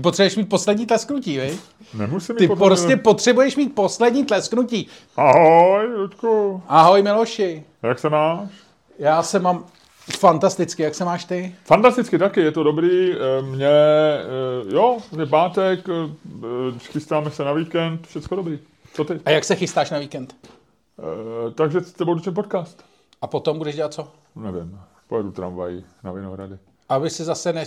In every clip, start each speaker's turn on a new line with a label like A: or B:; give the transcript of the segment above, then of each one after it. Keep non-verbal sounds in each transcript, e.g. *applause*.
A: Ty potřebuješ mít poslední tlesknutí, viď?
B: Nemusím
A: Ty
B: mít potom-
A: prostě potřebuješ mít poslední tlesknutí.
B: Ahoj, Ludku.
A: Ahoj Miloši.
B: Jak se máš?
A: Já se mám fantasticky, jak se máš ty?
B: Fantasticky taky, je to dobrý. Eh, Mě, eh, jo, je pátek, eh, chystáme se na víkend, všecko dobrý. Co ty?
A: A jak se chystáš na víkend?
B: Takže s tebou podcast.
A: A potom budeš dělat co?
B: Nevím, pojedu tramvají na Vinohrady.
A: Aby si zase ne,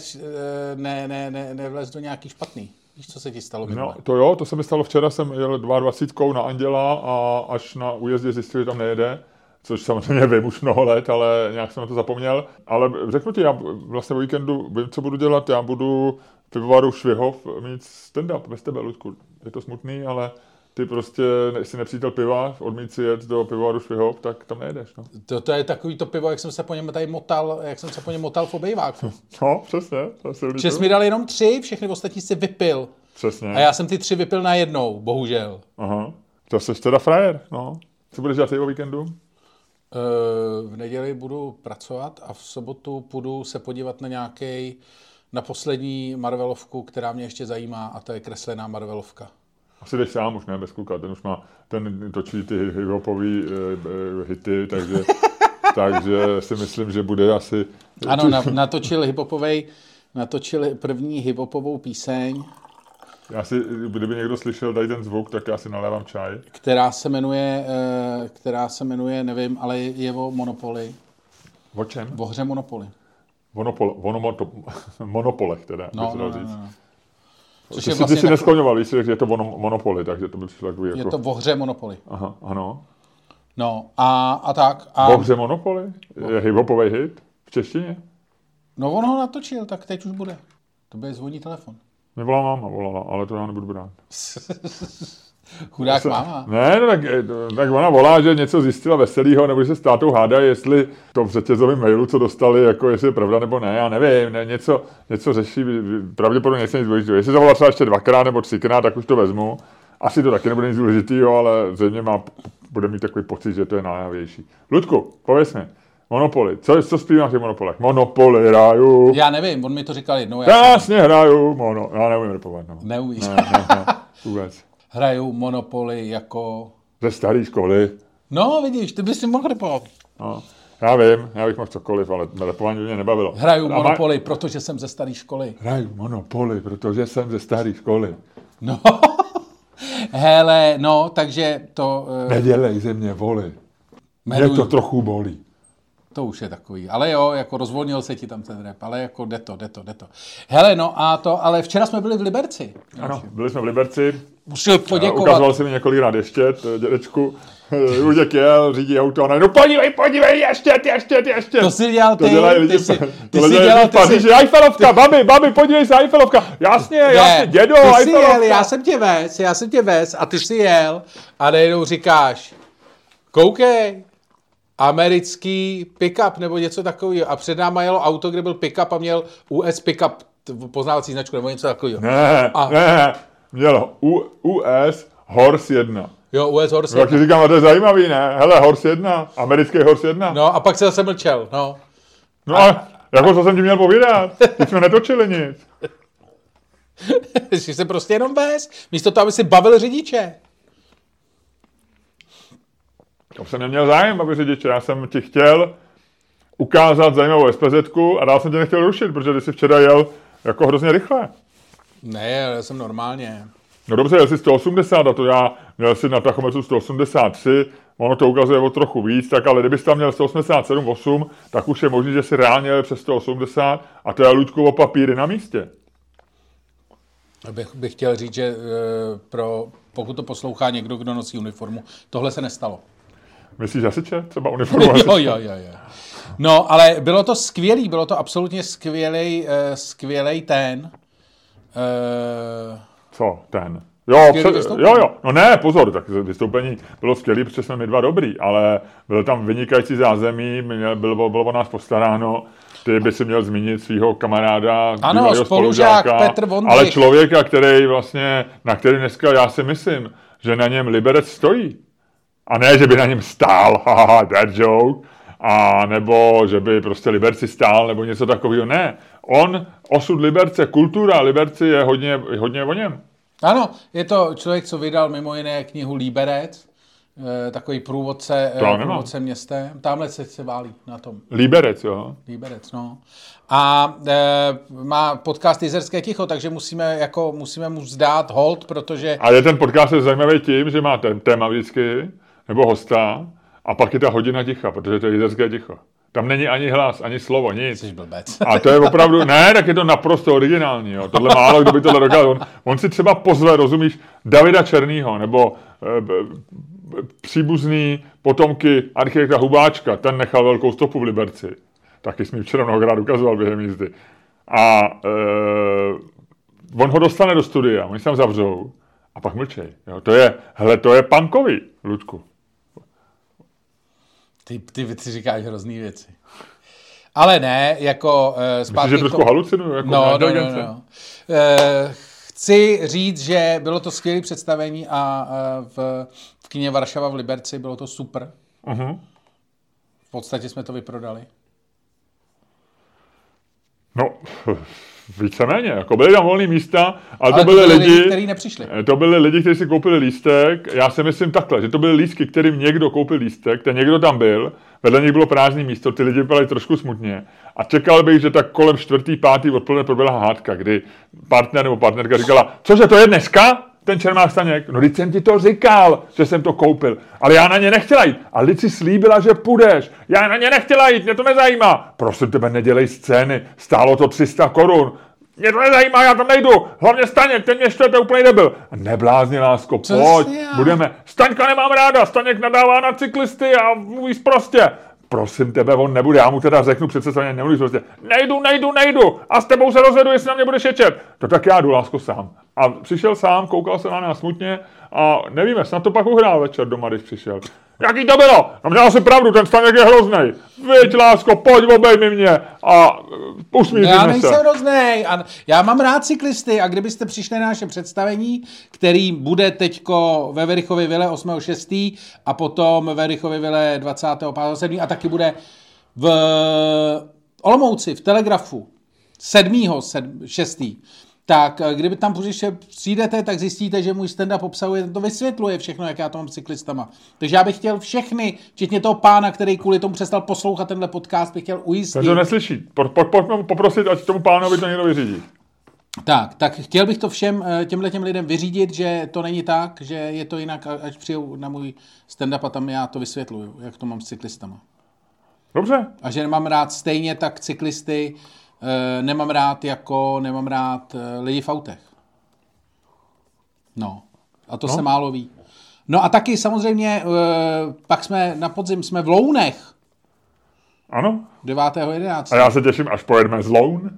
A: ne, ne, ne, nevlez do nějaký špatný. Víš, co se ti stalo minule?
B: No, to jo, to se mi stalo včera, jsem jel 22 na Anděla a až na újezdě zjistil, že tam nejede, což samozřejmě vím už mnoho let, ale nějak jsem na to zapomněl. Ale řeknu ti, já vlastně o víkendu vím, co budu dělat, já budu pivovaru Švihov mít stand-up bez tebe, Ludku. Je to smutný, ale ty prostě jsi nepřítel piva, odmít si jet do pivovaru Švihov, tak tam nejedeš, no.
A: To, to je takový to pivo, jak jsem se po něm tady motal, jak jsem se po něm motal v obejváku. *laughs*
B: No, přesně, to silný
A: Že jsi mi dal jenom tři, všechny ostatní si vypil.
B: Přesně.
A: A já jsem ty tři vypil na jednou, bohužel.
B: Aha. To jsi teda frajer, no. Co budeš dělat o víkendu?
A: Eh, V neděli budu pracovat a v sobotu půjdu se podívat na nějaký na poslední Marvelovku, která mě ještě zajímá, a to je kreslená Marvelovka.
B: Asi jdeš sám už, ne, bez kluka, ten už má, ten točí ty hiphopový uh, hity, takže, *laughs* takže si myslím, že bude asi...
A: Ano, na, natočil hiphopovej, natočil první hiphopovou píseň,
B: Já si, kdyby někdo slyšel tady ten zvuk, tak já si nalévám čaj.
A: která se jmenuje, eh, která se jmenuje, nevím, ale je o Monopoly,
B: O čem?
A: o hře Monopoly.
B: Monopol, monomoto, monopolech teda,
A: No,
B: by se
A: no,
B: dalo
A: no,
B: říct.
A: no.
B: Ty,
A: Což
B: si,
A: je
B: ty
A: vlastně
B: si
A: tak,
B: neskloňoval, víš, že je to mono, monopoly, takže to by přišlo takový
A: je
B: jako...
A: to o hře Monopoly.
B: Aha, ano.
A: No a, a tak. A,
B: Dobře monopoly? Je hiphopový hit v češtině?
A: no on ho natočil, tak teď už bude. To bude zvoní telefon.
B: Mě volá máma, volala, ale to já nebudu brát. *laughs*
A: Chudák máma.
B: Ne, no tak, tak ona volá, že něco zjistila veselého, nebo že se s tátou hádají, jestli to v řetězovém mailu, co dostali, jako jestli je pravda nebo ne, já nevím, ne, něco, něco řeší, pravděpodobně něco nic důležitého. Jestli zavolá třeba ještě dvakrát nebo třikrát, tak už to vezmu. Asi to taky nebude nic důležitého, ale zřejmě má, bude mít takový pocit, že to je naléhavější. Ludku, pověs mi, Monopoly, co, co zpívám v těch monopolech? Monopoly hraju,
A: Já nevím, on mi to říkal jednou. Já
B: krásně hraju, mono, já neumím repovat, no.
A: neumíš.
B: Ne, ne, ne, vůbec. *laughs*
A: Hraju Monopoly jako...
B: Ze staré školy,
A: No, vidíš, ty bys si mohl repovat.
B: No, já vím, já bych mohl cokoliv, ale repování mě nebavilo.
A: Hraju
B: A má-
A: Monopoly, protože jsem ze staré školy.
B: Hraju Monopoly, protože jsem ze staré školy.
A: No. *laughs* Hele, no, takže to... Uh,
B: Nedělej ze mě voli. Mě to trochu bolí.
A: To už je takový. Ale jo, jako rozvolnil se ti tam ten rap, ale jako jde to, jde to, jde to. Hele, no a to, ale včera jsme byli v Liberci.
B: Ano, byli jsme v Liberci,
A: Musím poděkovat.
B: ukazoval si mi několikrát ještě, dědečku, *laughs* Luděk jel, řídí auto a najednou podívej, podívej, ještě, ještě, ještě.
A: To jsi dělal ty,
B: to dělají lidi,
A: ty jsi,
B: to
A: ty jsi dělal, ty jsi,
B: Eiffelovka, babi, babi, podívej se, Eiffelovka. Jasně, jasně, dědo,
A: ty jsi jel, já jsem tě vez, já jsem tě vez a ty jsi jel a najednou říkáš, koukej, americký pickup nebo něco takového a před náma jelo auto, kde byl pickup a měl US pickup poznávací značku nebo něco takového.
B: Ne,
A: A-
B: ne, měl U, US Horse 1.
A: Jo, US Horse.
B: Tak ti říkám, a to je zajímavý, ne? Hele, Horse 1, americký Horse 1. No,
A: a pak se zase mlčel, no.
B: no a jako co jsem ti měl povídat? Teď jsme netočili nic. *laughs*
A: Jsi se prostě jenom vez, místo toho, aby si bavil řidiče.
B: To jsem neměl zájem, aby řidiče. Já jsem ti chtěl ukázat zajímavou SPZ a dál jsem tě nechtěl rušit, protože ty jsi včera jel jako hrozně rychle.
A: Ne, já jsem normálně.
B: No dobře, jel jsi 180 a to já měl si na tachometru 183, ono to ukazuje o trochu víc, tak ale kdybys tam měl 187, 8, tak už je možné, že si reálně jel přes 180 a to je Ludkovo papíry na místě.
A: Bych, bych chtěl říct, že e, pro, pokud to poslouchá někdo, kdo nosí uniformu, tohle se nestalo.
B: Myslíš hasiče? Třeba uniformu *laughs*
A: Jo,
B: hasiče?
A: jo, jo, jo. No, ale bylo to skvělý, bylo to absolutně skvělý, uh, skvělý ten. Uh,
B: Co, ten? Jo, před,
A: vystoupení.
B: jo, jo, no ne, pozor, tak vystoupení bylo skvělé, protože jsme my dva dobrý, ale byl tam vynikající zázemí, měl, bylo, bylo o nás postaráno, ty by si měl zmínit svého kamaráda,
A: Ano, spolužák
B: spolužáka,
A: Petr Vondřich.
B: ale člověka, který vlastně, na který dneska já si myslím, že na něm Liberec stojí. A ne, že by na něm stál, *laughs* haha, that joke, a nebo že by prostě Liberci stál, nebo něco takového, ne. on, osud Liberce, kultura Liberci je hodně, hodně o něm.
A: Ano, je to člověk, co vydal mimo jiné knihu Líberec, eh, takový průvodce, eh, průvodce městem. Tamhle se, se válí na tom.
B: Liberec, jo.
A: Líberec, no. A e, má podcast Jizerské ticho, takže musíme, jako, musíme mu zdát hold, protože
B: A je ten podcast je zajímavý tím, že má ten téma vždycky, nebo hosta, a pak je ta hodina ticha, protože to je jizerské ticho. Tam není ani hlas, ani slovo, nic.
A: jsi blbec.
B: A to je opravdu, ne, tak je to naprosto originální. Jo. Tohle málo kdo by tohle dokázal. On, on si třeba pozve, rozumíš, Davida Černýho, nebo e, b, b, příbuzný potomky architekta Hubáčka, ten nechal velkou stopu v Liberci. Taky jsme včera mnohokrát ukazoval během jízdy. A e, on ho dostane do studia, oni se tam zavřou a pak mlčej. Jo. To je, hele, to je punkový, Ludku.
A: Ty, ty, ty říkáš hrozný věci. Ale ne, jako uh,
B: Myslíš, že trošku halucinuju? Jako
A: No, no, no, no. Eh, chci říct, že bylo to skvělé představení a eh, v, v kině Varšava v Liberci bylo to super.
B: Mhm.
A: V podstatě jsme to vyprodali.
B: No, víceméně, jako byly tam volné místa, ale,
A: Ale
B: to byly lidi,
A: kteří nepřišli.
B: Eh, To byli lidi, kteří si koupili lístek. Já si myslím takhle, že to byly lístky, kterým někdo koupil lístek, ten někdo tam byl, vedle nich bylo prázdné místo, ty lidi vypadali trošku smutně. A čekal bych, že tak kolem čtvrtý, pátý odpoledne proběhla hádka, kdy partner nebo partnerka říkala, cože to je dneska? Ten Čermák Staněk, no teď jsem ti to říkal, že jsem to koupil, ale já na ně nechtěla jít. A lidi si slíbila, že půjdeš. Já na ně nechtěla jít, mě to nezajímá. Prosím tebe, nedělej scény, stálo to 300 korun. Mě to nezajímá, já tam nejdu. Hlavně Staněk, ten mě štve, to je úplný debil. Neblázni, lásko, pojď, budeme. Staňka nemám ráda, Staněk nadává na cyklisty a mluví prostě. Prosím tebe, on nebude, já mu teda řeknu přece Staněk, nemluví prostě. Nejdu, nejdu, nejdu a s tebou se rozvedu, jestli na mě budeš ječet. To tak já jdu, lásko, sám. A přišel sám, koukal se na nás smutně a nevíme, snad to pak uhrál večer doma, když přišel. Jaký to bylo? No měla si pravdu, ten Staněk je hrozný. Vyď, lásko, pojď, obejmi mě a uh,
A: Já
B: usmíříme
A: nejsem
B: se.
A: hroznej. A já mám rád cyklisty a kdybyste přišli na naše představení, který bude teďko ve Verichově Vile 8.6. a potom ve Verichově Vile 25.7. a taky bude v Olomouci, v Telegrafu 7.6. Tak eh, kdyby tam přišel, přijdete, tak zjistíte, že můj stand-up obsahuje, to vysvětluje všechno, jak já to mám s cyklistama. Takže já bych chtěl všechny, včetně toho pána, který kvůli tomu přestal poslouchat tenhle podcast, bych chtěl ujistit.
B: Ten to neslyší. Po, po, mu poprosit, ať tomu pánovi to někdo vyřídí.
A: Tak, tak chtěl bych to všem eh, těmhle těm lidem vyřídit, že to není tak, že je to jinak, a- ať přijou na můj stand-up a tam já to vysvětluju, jak to mám s cyklistama.
B: Dobře,
A: A že nemám rád stejně tak cyklisty, nemám rád jako, nemám rád eh, lidi v autech. No, a to no. se málo ví. No a taky samozřejmě, eh, pak jsme na podzim, jsme v Lounech,
B: ano.
A: 9.11.
B: A já se těším, až pojedeme z Loun.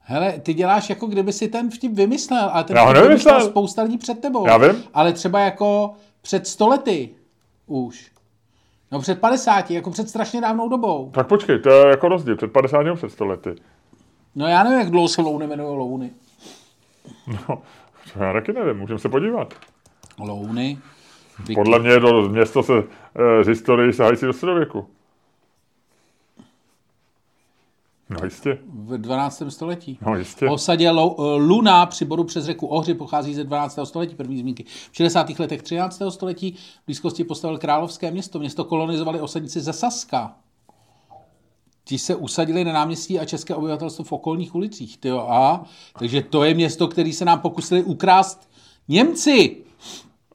A: Hele, ty děláš jako kdyby si ten vtip vymyslel, ale ten
B: Já ho
A: vtip vymyslel spousta lidí před tebou.
B: Já vím.
A: Ale třeba jako před stolety už. No před 50, jako před strašně dávnou dobou.
B: Tak počkej, to je jako rozdíl, před 50 nebo před 100 lety.
A: No já nevím, jak dlouho se louny jmenují louny.
B: No, to já taky nevím, můžeme se podívat.
A: Louny.
B: Podle mě je to město se e, z historii sahající do středověku. No jistě,
A: V 12. století.
B: no jistě.
A: O osadě eh, Luna při bodu přes řeku Ohři pochází ze 12. století, první zmínky. V 60. letech 13. století v blízkosti postavil královské město. Město kolonizovali osadníci ze Saska. Ti se usadili na náměstí a české obyvatelstvo v okolních ulicích. Tyjo, a, takže to je město, který se nám pokusili ukrást Němci.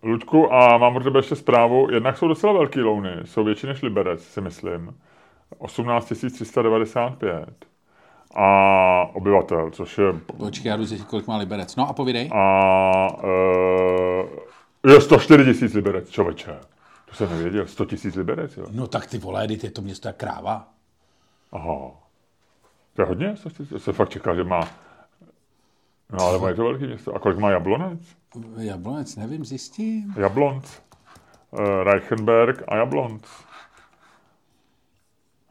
B: Ludku, a mám pro tebe ještě zprávu. Jednak jsou docela velký louny, jsou větší než Liberec, si myslím. 18 395. A obyvatel, což je...
A: Počkej, já jdu zjistit, kolik má Liberec. No a povídej.
B: A e, je 104 tisíc Liberec, čověče. To jsem nevěděl, 100 tisíc Liberec, jo.
A: No tak ty vole, teď je to město jak kráva.
B: Aha. To je hodně? 100 tisíc? Já jsem fakt čekal, že má... No ale je to velký město. A kolik má Jablonec?
A: Jablonec, nevím, zjistím.
B: Jablonc. E, Reichenberg a Jablonc.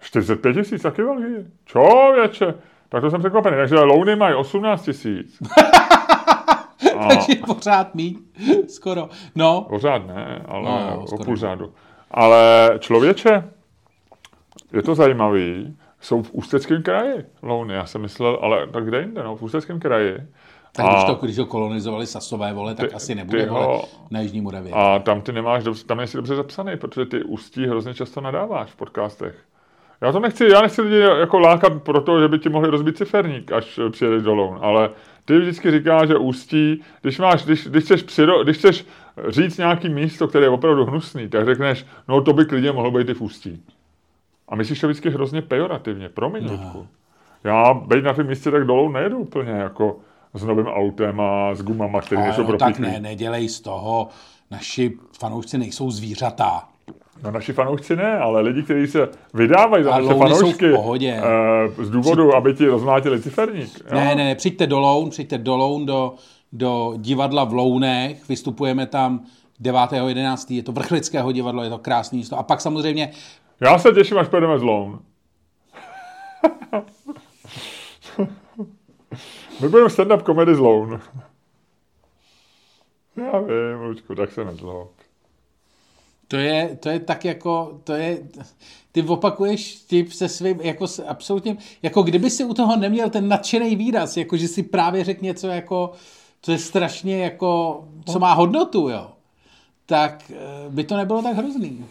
B: 45 tisíc, taky velký. Čověče. Tak to jsem překvapený. Takže Louny mají 18 tisíc. *laughs*
A: Takže pořád mít. *laughs* Skoro. No,
B: Pořád ne, ale
A: No,
B: no, o půl řádu. Ale člověče, je to zajímavý, jsou v Ústeckém kraji louny. Já jsem myslel, ale tak kde jinde, no, v Ústeckém kraji.
A: Tak když, to, když ho kolonizovali Sasové vole, tak ty, asi nebude vole ho, na Jižní Moravě.
B: A tam ty nemáš, tam nejsi dobře zapsaný, protože ty ústí hrozně často nadáváš v podcastech. Já to nechci, já nechci lidi jako lákat pro to, že by ti mohli rozbít ciferník, až přijedeš do Loun, ale ty vždycky říkáš, že ústí, když máš, když, když chceš, přiro, když chceš říct nějaký místo, které je opravdu hnusný, tak řekneš, no to by klidně mohlo být i v ústí. A myslíš to vždycky hrozně pejorativně, promiň, no. Já být na tom místě tak dolů nejedu úplně jako s novým autem a s gumama, které jsou pro
A: Tak ne, nedělej z toho, naši fanoušci nejsou zvířata.
B: No naši fanoušci ne, ale lidi, kteří se vydávají za naše fanoušky uh, z důvodu, Při... aby ti rozmlátili ciferník.
A: Jo? Ne, ne, ne, přijďte do Loun, přijďte do Loun, do, do divadla v Lounech, vystupujeme tam 9.11. Je to vrchlického divadlo, je to krásný místo. A pak samozřejmě...
B: Já se těším, až pojedeme z Loun. *laughs* My budeme stand-up comedy z Loun. *laughs* Já vím, Lučku, tak se nezlob.
A: To je, to je tak jako, to je, ty opakuješ tip se svým, jako s absolutně, jako kdyby si u toho neměl ten nadšený výraz, jako že si právě řekl něco jako, co je strašně jako, co má hodnotu, jo, tak eh, by to nebylo tak hrozný.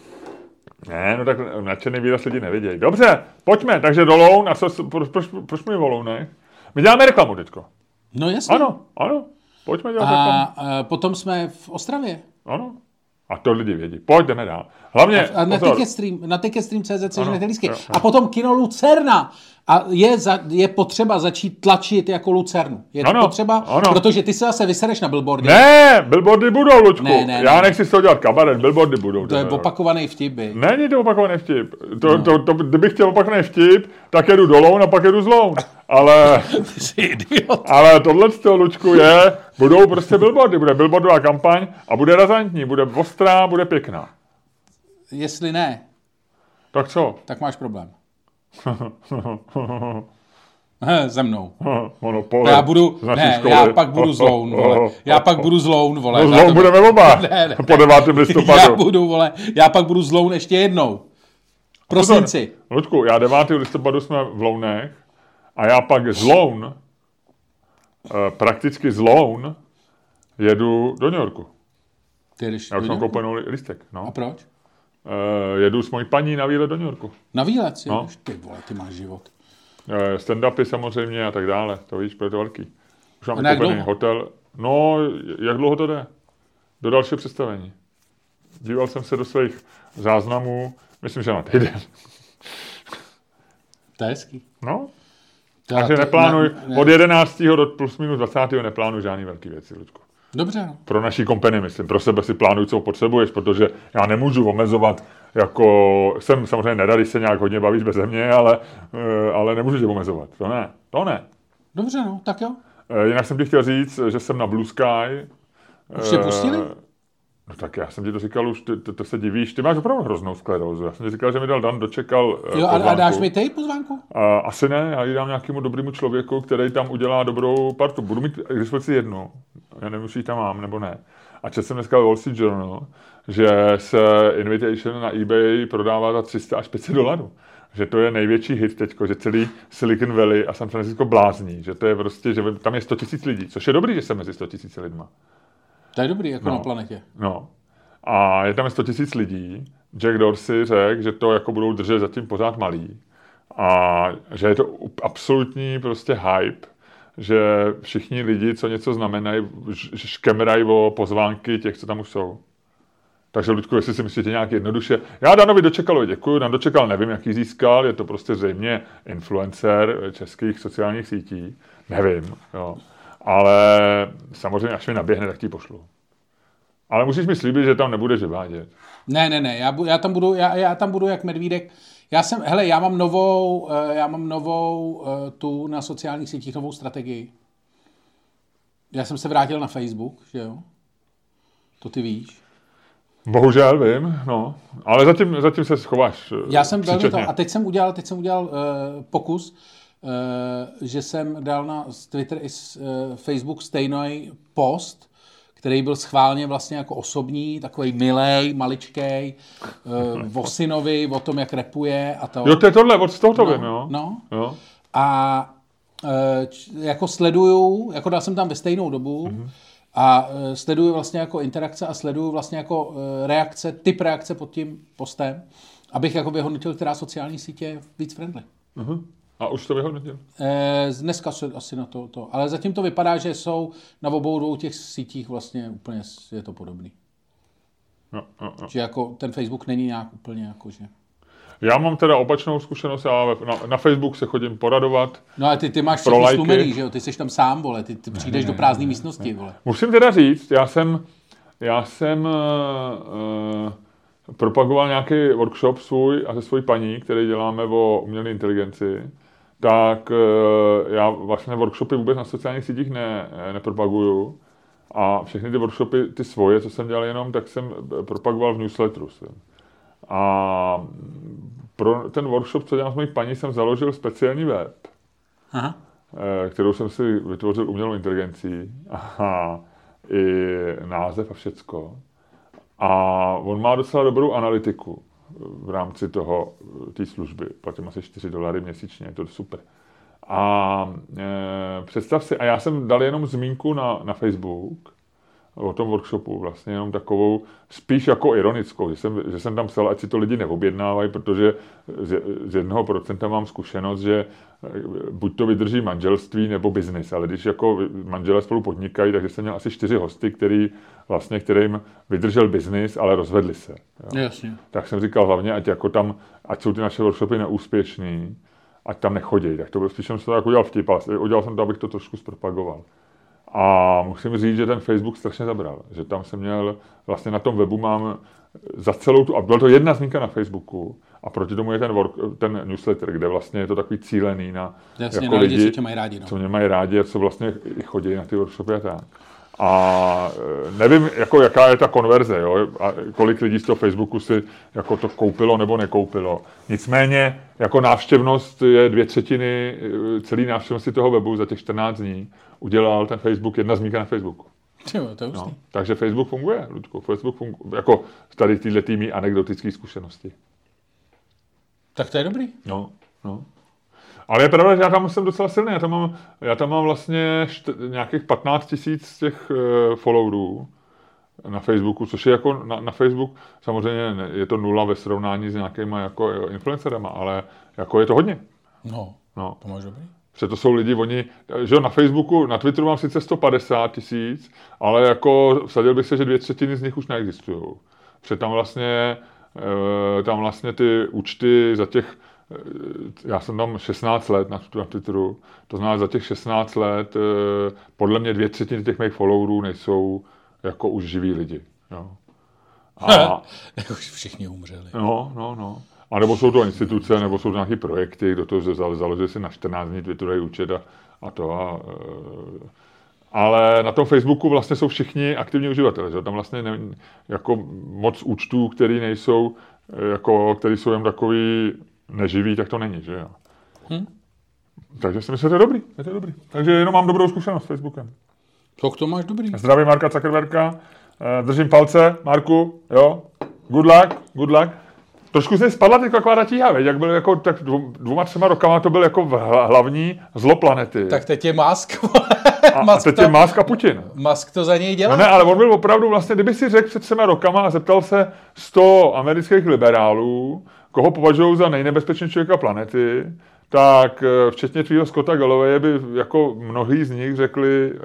B: Ne, no tak nadšený výraz lidi nevidějí. Dobře, pojďme, takže do Loun, a co, proč, proč, proč mi volou, ne? My děláme reklamu teďko.
A: No jasně.
B: Ano, ano, pojďme dělat
A: a,
B: reklamu.
A: A potom jsme v Ostravě.
B: Ano, a to lidi vědí. Pojďme dál. Hlavně,
A: a, na Ticketstream, na Ticketstream.cz seženete lístky. A potom kino Lucerna. A je, za, je potřeba začít tlačit jako Lucernu. Je ano, to potřeba, ano. protože ty se zase vysereš na billboardy.
B: Ne, billboardy budou, Lučku. Ne, ne, Já ne. nechci z toho dělat kabaret, billboardy budou.
A: To je opakovaný vtip. By.
B: Není to opakovaný vtip. To, no. to, to, kdybych chtěl opakovaný vtip, tak jedu dolů a pak jedu zlou. Ale, *laughs* ale tohle z toho, Lučku, je, budou prostě billboardy, bude billboardová kampaň a bude razantní, bude ostrá, bude pěkná.
A: Jestli ne,
B: tak co?
A: Tak máš problém. *laughs* Ze mnou. *laughs*
B: Monopole.
A: Já budu, ne, školy. já pak budu zloun, vole. Já pak budu zloun, vole.
B: No zloun to... budeme oba. *laughs* Ne, ne, po 9. listopadu.
A: Já budu, vole. Já pak budu zloun ještě jednou. Prosinci.
B: Luďku, já 9. listopadu jsme v Lounech a já pak zloun, eh, prakticky zloun, jedu do New Yorku.
A: Ty jdeš
B: já už jsem koupenou listek. No.
A: A proč?
B: Uh, jedu s mojí paní na výlet do New Yorku.
A: Na výlet si no. Ty vole, ty máš život.
B: Uh, stand-upy samozřejmě a tak dále, to víš, to je to velký. Už mám koupený hotel. No, jak dlouho to jde? Do dalšího představení. Díval jsem se do svých záznamů, myslím, že na týden. *laughs*
A: To je hezký.
B: No. Takže neplánuj, ne, ne. od 11. do plus minus 20. neplánuj žádný velký věci, Ludku.
A: Dobře. No.
B: Pro naší kompany, myslím. Pro sebe si plánuj, co potřebuješ, protože já nemůžu omezovat, jako jsem samozřejmě nedá, když se nějak hodně bavíš bez mě, ale, eh, ale nemůžu tě omezovat. To ne, to ne.
A: Dobře, no, tak jo.
B: Eh, jinak jsem ti chtěl říct, že jsem na Blue Sky.
A: Už tě pustili?
B: No tak já jsem ti to říkal už, ty, to, to se divíš, ty máš opravdu hroznou sklerózu. Já jsem ti říkal, že mi dal Dan, dočekal
A: eh, Jo, pozvánku. a dáš mi tej pozvánku?
B: A, asi ne, já ji dám nějakému dobrému člověku, který tam udělá dobrou partu. Budu mít k dispozici jednu, já nevím, jestli ji tam mám nebo ne. A četl jsem dneska Wall Street Journal, že se Invitation na eBay prodává za 300 až 500 dolarů že to je největší hit teď, že celý Silicon Valley a San Francisco blázní, že to je prostě, že tam je 100 tisíc lidí, což je dobrý, že jsem mezi 100 tisíci lidma.
A: To je dobrý, jako no, na planetě.
B: No. A je tam 100 tisíc lidí. Jack Dorsey řekl, že to jako budou držet zatím pořád malý. A že je to absolutní prostě hype, že všichni lidi, co něco znamenají, škemrají o pozvánky těch, co tam už jsou. Takže, Ludku, jestli si myslíte nějak jednoduše. Já Danovi Dočekalovi děkuji, Dan Dočekal nevím, jaký získal, je to prostě zřejmě influencer českých sociálních sítí, nevím, jo ale samozřejmě, až mi naběhne, tak ti pošlu. Ale musíš mi slíbit, že tam nebudeš vyvádět.
A: Ne, ne, ne, já, bu, já, tam budu, já, já tam budu jak medvídek. Já jsem, hele, já mám novou, eh, já mám novou eh, tu na sociálních sítích, novou strategii. Já jsem se vrátil na Facebook, že jo? To ty víš.
B: Bohužel vím, no. Ale zatím, zatím se schováš. Eh,
A: já jsem velmi to, a teď jsem udělal, teď jsem udělal uh, pokus, že jsem dal na Twitter i eh, Facebook stejný post, který byl schválně vlastně jako osobní, takový milej, maličkej, uh, o synovi, o tom, jak repuje a to.
B: Jo, to je tohle, od toho to
A: no,
B: vím, jo.
A: No.
B: jo.
A: A jako sleduju, jako dal jsem tam ve stejnou dobu mm-hmm. a sleduju vlastně jako interakce a sleduju vlastně jako reakce, typ reakce pod tím postem, abych jako vyhodnotil, která sociální sítě je víc friendly.
B: Uh-huh. A už to vyhodnotil?
A: E, dneska se asi na to, to. Ale zatím to vypadá, že jsou na obou dvou těch sítích vlastně úplně je to podobný.
B: No, no, no.
A: Že jako ten Facebook není nějak úplně jako, že...
B: Já mám teda opačnou zkušenost, já na, na Facebook se chodím poradovat.
A: No a ty, ty máš všechny stlumený, že jo? Ty jsi tam sám, vole, ty, ty přijdeš ne, do prázdné místnosti, vole.
B: Musím teda říct, já jsem, já jsem uh, uh, propagoval nějaký workshop svůj a se svojí paní, který děláme o umělé inteligenci, tak uh, já vlastně workshopy vůbec na sociálních sítích ne, nepropaguju. A všechny ty workshopy, ty svoje, co jsem dělal jenom, tak jsem propagoval v newsletteru. Jsem. A pro ten workshop, co dělám s mojí paní, jsem založil speciální web, Aha. Eh, kterou jsem si vytvořil umělou inteligencí. *laughs* A i název a všecko. A on má docela dobrou analytiku v rámci toho, té služby. Platím asi 4 dolary měsíčně, je to super. A e, představ si, a já jsem dal jenom zmínku na, na Facebook, o tom workshopu, vlastně jenom takovou, spíš jako ironickou, že jsem, že jsem tam psal, ať si to lidi neobjednávají, protože z, z jednoho procenta mám zkušenost, že eh, buď to vydrží manželství nebo biznis, ale když jako manželé spolu podnikají, takže jsem měl asi čtyři hosty, který vlastně, kterým vydržel biznis, ale rozvedli se.
A: Jo. Jasně.
B: Tak jsem říkal hlavně, ať jako tam, ať jsou ty naše workshopy neúspěšný, ať tam nechodí. Tak to byl spíš jsem to jako udělal vtip, ale udělal jsem to, abych to trošku zpropagoval. A musím říct, že ten Facebook strašně zabral. Že tam jsem měl, vlastně na tom webu mám za celou tu, a byla to jedna zmínka na Facebooku, a proti tomu je ten, work, ten newsletter, kde vlastně je to takový cílený na
A: Jasně, jako na lidi, lidi, co tě mají rádi. No.
B: Co mě mají rádi a co vlastně chodí na ty workshopy a tak. A e, nevím, jako jaká je ta konverze, jo? A kolik lidí z toho Facebooku si jako to koupilo nebo nekoupilo. Nicméně jako návštěvnost je dvě třetiny e, celé návštěvnosti toho webu za těch 14 dní udělal ten Facebook, jedna zmínka na Facebooku.
A: Jo, to je
B: no, takže Facebook funguje, Ludku. Facebook funguje, jako tady tyhle týmy anekdotické zkušenosti.
A: Tak to je dobrý.
B: No, no. Ale je pravda, že já tam jsem docela silný. Já tam mám, já tam mám vlastně št- nějakých 15 tisíc těch uh, followerů na Facebooku, což je jako na, na Facebook, samozřejmě je to nula ve srovnání s nějakýma jako influencerama, ale jako je to hodně.
A: No, no. to máš dobrý.
B: Protože to jsou lidi, oni, že na Facebooku, na Twitteru mám sice 150 tisíc, ale jako vsadil bych se, že dvě třetiny z nich už neexistují. Protože tam vlastně, eh, tam vlastně ty účty za těch Eh, já jsem tam 16 let na, na Twitteru, to znamená za těch 16 let eh, podle mě dvě třetiny těch mých followerů nejsou jako už živí lidi. Jo.
A: A, jako *laughs* už všichni umřeli.
B: No, no, no. A nebo jsou to instituce, nebo jsou to nějaké projekty, kdo to založil si na 14 dní Twitterový účet a, a to. A, e, ale na tom Facebooku vlastně jsou všichni aktivní uživatelé. Že? Tam vlastně ne, jako moc účtů, které nejsou, jako, které jsou jen takový neživí, tak to není, že jo. Hm? Takže si myslím, že to je dobrý. Je to dobrý. Takže jenom mám dobrou zkušenost s Facebookem.
A: Tak to máš dobrý.
B: Zdravím Marka Zuckerberga. Eh, držím palce, Marku, jo. Good luck, good luck. Trošku se spadla teď taková ta tíha, veď? jak byl jako tak dvouma, třema rokama to byl jako hlavní zlo planety.
A: Tak teď je Musk. *laughs*
B: a, Musk a teď to, je Musk a Putin.
A: Musk to za něj dělá.
B: No ne, ale on byl opravdu vlastně, kdyby si řekl před třema rokama a zeptal se 100 amerických liberálů, koho považují za nejnebezpečnější člověka planety, tak eh, včetně tvýho Scotta Galloway by jako mnohý z nich řekli eh,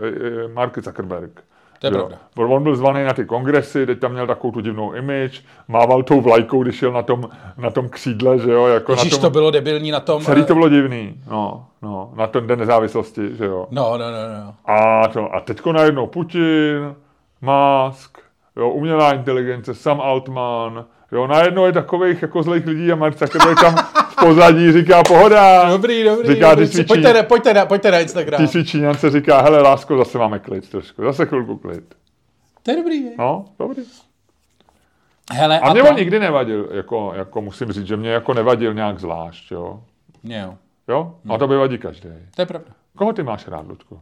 B: eh, Mark Zuckerberg.
A: To je jo. pravda.
B: On byl zvaný na ty kongresy, teď tam měl takovou tu divnou image, mával tou vlajkou, když šel na tom, na tom křídle, že jo. Jako
A: Ježíš,
B: na tom,
A: to bylo debilní na tom.
B: Celý to bylo divný, no, no, na ten den nezávislosti, že jo.
A: No, no, no, no.
B: A, to, a teďko najednou Putin, Musk, jo, umělá inteligence, Sam Altman, Jo, najednou je takových jako zlých lidí a Mark Zuckerberg tam v pozadí říká pohoda.
A: Dobrý, dobrý.
B: Říká,
A: dobrý. Ty pojďte, na, pojďte, na, pojďte na Instagram.
B: Ty svý Číňance říká, hele lásko, zase máme klid trošku, zase chvilku klid.
A: To je dobrý, je.
B: No, dobrý.
A: Hele,
B: a, a mě to... on nikdy nevadil, jako, jako musím říct, že mě jako nevadil nějak zvlášť, jo.
A: Jo.
B: Jo? A to by vadí každý.
A: To je pravda.
B: Koho ty máš rád, Ludku?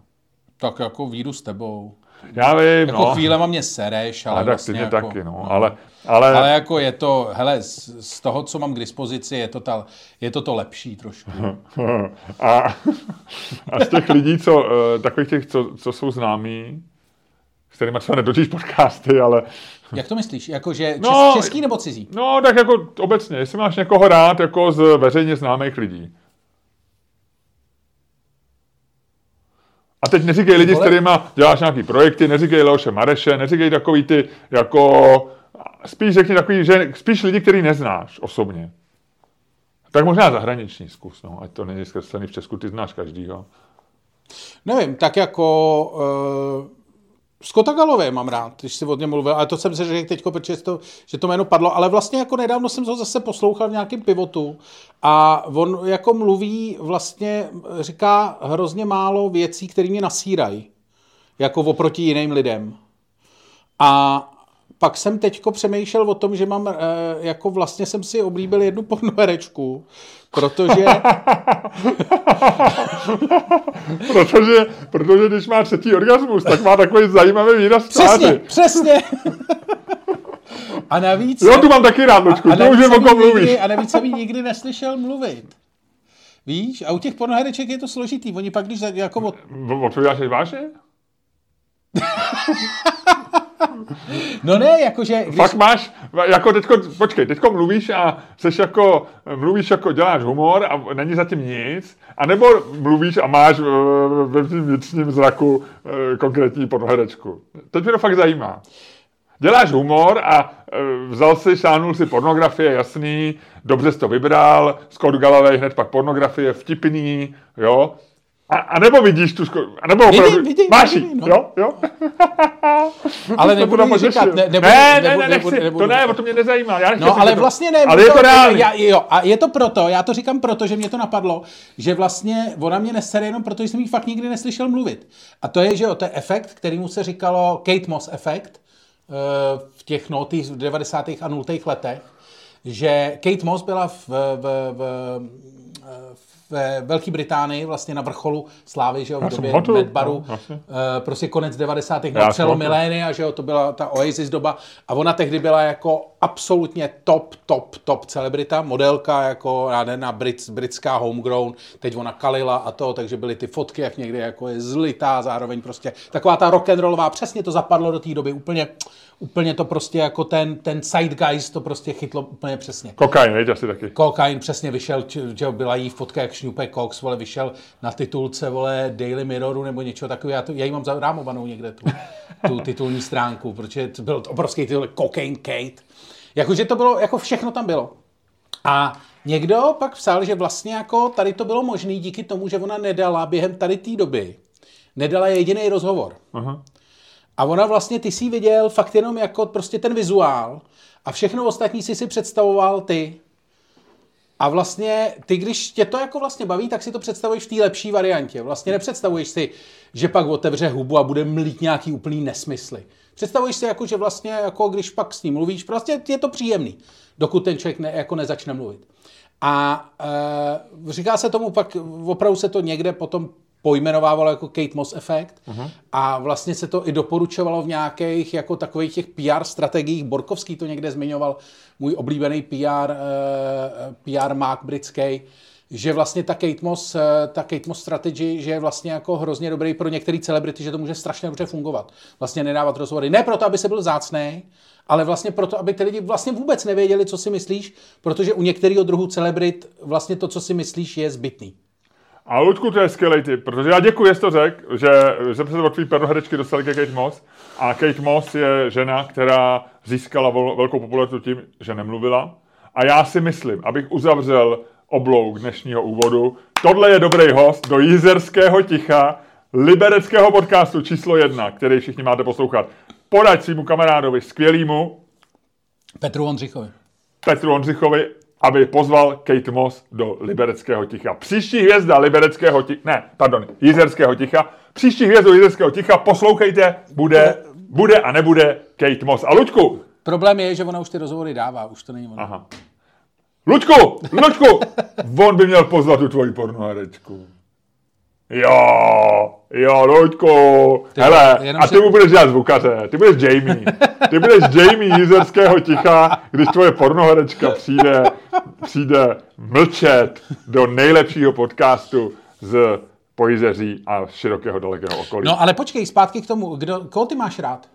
A: Tak jako víru s tebou.
B: Já vím,
A: Jako
B: no.
A: chvílema mě sereš, ale
B: Ale tak
A: vlastně jako,
B: taky, no. Ale, ale,
A: Ale jako je to, hele, z, z toho, co mám k dispozici, je to, ta, je to to lepší trošku. *laughs*
B: a, a z těch lidí, co, eh, takových těch, co, co jsou známí, s kterými třeba netočíš podcasty, ale
A: Jak to myslíš? Jako, že čes,
B: No,
A: český nebo cizí?
B: no tak jako obecně, jestli máš někoho rád jako z veřejně známých lidí. A teď neříkej lidi, s kterými děláš nějaký projekty, neříkej Leoše Mareše, neříkej takový ty, jako, spíš řekni takový, že spíš lidi, který neznáš osobně. Tak možná zahraniční zkus, no, ať to není zkreslený v Česku, ty znáš každýho.
A: Nevím, tak jako uh, Scotta Galloway mám rád, když si od něm mluvil, ale to jsem se řekl teď, protože to, že to jméno padlo, ale vlastně jako nedávno jsem ho zase poslouchal v nějakém pivotu a on jako mluví vlastně, říká hrozně málo věcí, které mě nasírají, jako oproti jiným lidem. A pak jsem teďko přemýšlel o tom, že mám, eh, jako vlastně jsem si oblíbil jednu pornoherečku, protože... *laughs*
B: Protože, protože když má třetí orgasmus, tak má takový zajímavý výraz
A: Přesně,
B: tváře.
A: přesně. A navíc...
B: Jo, tu mám taky rád, Lučku,
A: a
B: to už o kom mluvíš.
A: a navíc jsem ji nikdy neslyšel mluvit. Víš? A u těch pornohereček je to složitý. Oni pak, když jako od...
B: Teď vážně? *laughs*
A: No ne, jakože... Když...
B: Fakt máš, jako teďko, počkej, teďko mluvíš a seš jako, mluvíš jako děláš humor a není zatím nic, anebo mluvíš a máš eh, ve svým vnitřním zraku eh, konkrétní pornoherečku. Teď mě to fakt zajímá. Děláš humor a e, vzal si, šánul si pornografie, jasný, dobře jsi to vybral, Scott Galloway hned pak pornografie, vtipný, jo. A, a nebo vidíš tu, sko- a nebo
A: Vidím,
B: opravdu,
A: vidím,
B: máš jí,
A: vidím, no.
B: jo, jo. *laughs*
A: Ale
B: To
A: nebudu jí říkat, ne- nebudu-
B: ne, ne, ne,
A: nebudu-
B: nechci,
A: nebudu
B: to ne, o to mě nezajímá. Já
A: No, ale
B: říkat.
A: vlastně ne.
B: Ale je to
A: to,
B: reálný.
A: Já, jo, a je to proto, já to říkám proto, že mě to napadlo, že vlastně ona mě nesere jenom proto, že jsem jí fakt nikdy neslyšel mluvit. A to je, že jo, to je efekt, kterýmu se říkalo Kate Moss efekt eh, v těch no, těch 90. a 0. letech, že Kate Moss byla v, v, v, v Velké Británii vlastně na vrcholu slávy, že jo, v době Medbaru,
B: no.
A: Eh, prostě konec 90.
B: Já
A: na přelom milénia, že jo, to byla ta Oasis doba a ona tehdy byla jako absolutně top, top, top celebrita, modelka jako nádherná brit, britská homegrown, teď ona kalila a to, takže byly ty fotky, jak někde jako je zlitá, zároveň prostě taková ta rock'n'rollová, přesně to zapadlo do té doby, úplně, úplně to prostě jako ten, ten zeitgeist to prostě chytlo úplně přesně.
B: Kokain, veď asi taky.
A: Kokain přesně vyšel, že byla jí fotka, jak šňupe Cox, vole, vyšel na titulce, vole, Daily Mirroru nebo něčeho takového. Já, to, já jí mám zarámovanou někde tu, tu titulní stránku, protože to byl obrovský titul Cocaine Kate. Jakože to bylo, jako všechno tam bylo. A někdo pak psal, že vlastně jako tady to bylo možné díky tomu, že ona nedala během tady té doby, nedala jediný rozhovor.
B: Aha.
A: A ona vlastně, ty si viděl fakt jenom jako prostě ten vizuál a všechno ostatní si si představoval ty. A vlastně ty, když tě to jako vlastně baví, tak si to představuješ v té lepší variantě. Vlastně nepředstavuješ si, že pak otevře hubu a bude mlít nějaký úplný nesmysly. Představuješ si jako, že vlastně, jako když pak s ním mluvíš, prostě je to příjemný, dokud ten člověk ne, jako nezačne mluvit. A e, říká se tomu pak, opravdu se to někde potom pojmenovávalo jako Kate Moss efekt uh-huh. a vlastně se to i doporučovalo v nějakých jako takových těch PR strategiích. Borkovský to někde zmiňoval, můj oblíbený PR, eh, PR mák britský, že vlastně ta Kate Moss, eh, ta Kate Moss strategy, že je vlastně jako hrozně dobrý pro některé celebrity, že to může strašně dobře fungovat. Vlastně nedávat rozhovory. Ne proto, aby se byl zácný, ale vlastně proto, aby ty lidi vlastně vůbec nevěděli, co si myslíš, protože u některého druhu celebrit vlastně to, co si myslíš, je zbytný.
B: A Ludku, to je skvělý tip, protože já děkuji, jsi to řekl, že, že se od tvý pernoherečky dostali ke Kate Moss. A Kate Moss je žena, která získala velkou popularitu tím, že nemluvila. A já si myslím, abych uzavřel oblouk dnešního úvodu, tohle je dobrý host do jízerského ticha, libereckého podcastu číslo jedna, který všichni máte poslouchat. Podať svýmu kamarádovi, skvělýmu
A: Petru Ondřichovi.
B: Petru Ondřichovi, aby pozval Kate Moss do Libereckého ticha. Příští hvězda Libereckého ticha, ne, pardon, Jizerského ticha. Příští hvězdu Jizerského ticha, poslouchejte, bude, bude a nebude Kate Moss. A Luďku,
A: Problém je, že ona už ty rozhovory dává, už to není ono.
B: aha. Luďku, Luďku, on by měl pozvat tu tvoji pornoherečku. Jo, jo, Luďku,
A: Ty
B: hele, a ty mu budeš dělat zvukaře, ty budeš Jamie, ty budeš Jamie jizerského ticha, když tvoje pornoherečka přijde, přijde mlčet do nejlepšího podcastu z Pojizeří a širokého dalekého okolí.
A: No ale počkej, zpátky k tomu, kdo, koho ty máš rád?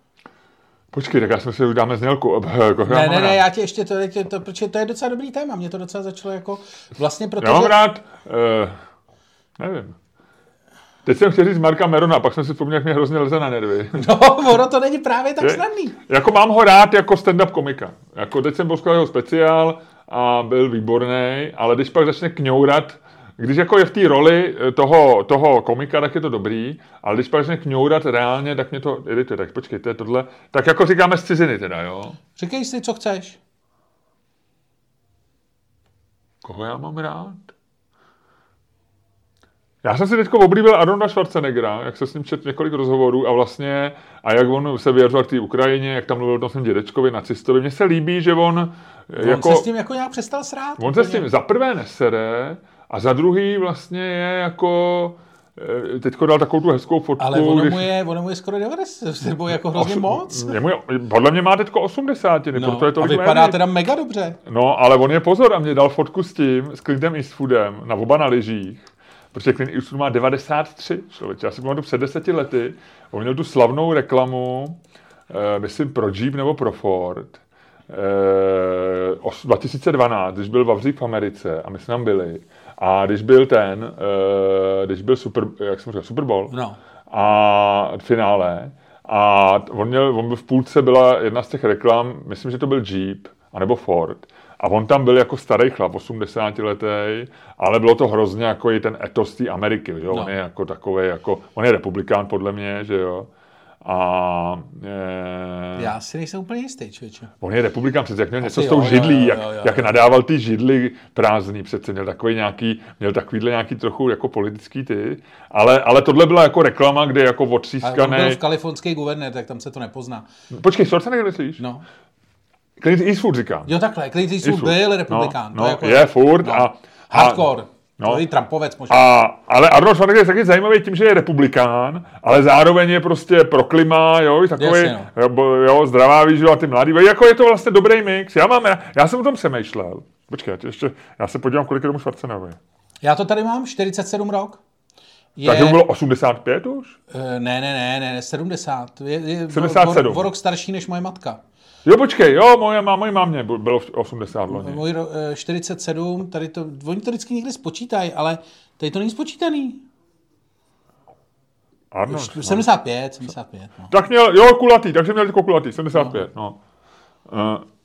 B: Počkej, tak já jsem si udáme znělku. *laughs* Koho
A: Ne, ne, ne, já ti ještě, to, to, to, protože to je docela dobrý téma, mě to docela začalo jako, vlastně protože...
B: Já mám rád, uh, nevím. Teď jsem chtěl říct Marka Merona, pak jsem si vzpomněl, jak mě hrozně leze na nervy. *laughs*
A: No, ono to není právě tak snadný.
B: Jako mám ho rád jako stand-up komika. Jako teď jsem poslal jeho speciál a byl výborný, ale když pak začne kňourat, když jako je v té roli eh, toho, toho komika, tak je to dobrý, ale když pak začne kňourat reálně, tak mě to irituje. Tak počkej, to je tohle. Tak jako říkáme z ciziny teda, jo?
A: Říkej si, co chceš.
B: Koho já mám rád? Já jsem si teď oblíbil Arnolda Schwarzeneggera, jak se s ním čet několik rozhovorů a vlastně, a jak on se vyjadřoval k té Ukrajině, jak tam mluvil o tom dědečkovi, nacistovi. Mně se líbí, že on,
A: On
B: jako,
A: se s tím jako nějak přestal srát.
B: on se s
A: úplně.
B: tím za prvé nesere a za druhý vlastně je jako, eh, teďko dal takovou tu hezkou fotku.
A: Ale ono
B: když-
A: mu, je, ono mu je skoro 90, nebo jako hrozně
B: Osm-
A: moc.
B: Jemu je, podle mě má teďko 80, no, proto je
A: a
B: tolik
A: vypadá
B: méně.
A: teda mega dobře.
B: No, ale on je pozor a mě dal fotku s tím, s Clintem Eastwoodem, na oba na lyžích, protože Clint Eastwood má 93, člověče. Já si pamatuju před deseti lety, on měl tu slavnou reklamu, eh, myslím pro Jeep nebo pro Ford, eh, os- 2012, když byl Vavřík v Americe a my jsme tam byli, a když byl ten, eh, když byl Super, jak jsem říkal, Super Bowl,
A: No.
B: a v finále. A on, měl, on byl v půlce byla jedna z těch reklam, myslím, že to byl Jeep, anebo Ford. A on tam byl jako starý chlap, 80 letý, ale bylo to hrozně jako i ten etos té Ameriky, že jo?
A: No.
B: On je jako takový, jako, on je republikán podle mě, že jo? A e,
A: Já si nejsem úplně jistý, člověče.
B: on je republikán, přece jak měl něco
A: Asi
B: s tou
A: jo, jo,
B: židlí,
A: jo,
B: jak,
A: jo, jo,
B: jak
A: jo.
B: nadával ty židly prázdný, přece měl takový nějaký, měl takovýhle nějaký trochu jako politický ty, ale, ale tohle byla jako reklama, kde jako
A: A on byl
B: odstřískaný,
A: v kalifornský guvernér, tak tam se to nepozná.
B: Počkej, Schwarzenegger myslíš?
A: No.
B: Clint Eastwood říkám.
A: Jo, takhle, Clint Eastwood
B: Eastwood.
A: byl republikán.
B: No,
A: to
B: no,
A: jako,
B: je furt
A: no.
B: a-
A: Hardcore.
B: no.
A: No. To je Trumpovec možná.
B: A, ale Arnold Schwarzenegger je taky zajímavý tím, že je republikán, ale zároveň je prostě pro klima, jo, takový,
A: Jasně,
B: jo, bo- jo, zdravá výživa, ty mladý, jako je to vlastně dobrý mix. Já mám, já, já jsem o tom přemýšlel. Počkej, ještě, já se podívám, kolik je tomu Schwarzeneggerovi.
A: Já to tady mám, 47 rok. Je,
B: Takže bylo 85 už?
A: eh, ne, ne, ne, ne, ne, 70. Je, je o-
B: 77.
A: O, rok starší než moje matka.
B: Jo, počkej, jo, moje, má, moje mámě bylo 80 loni.
A: Můj ro, eh, 47, tady to, oni to vždycky někdy spočítají, ale tady to není spočítaný.
B: Arnold. no.
A: 75, 75, no.
B: Tak měl, jo, kulatý, takže měl jako kulatý, 75, no. Uh,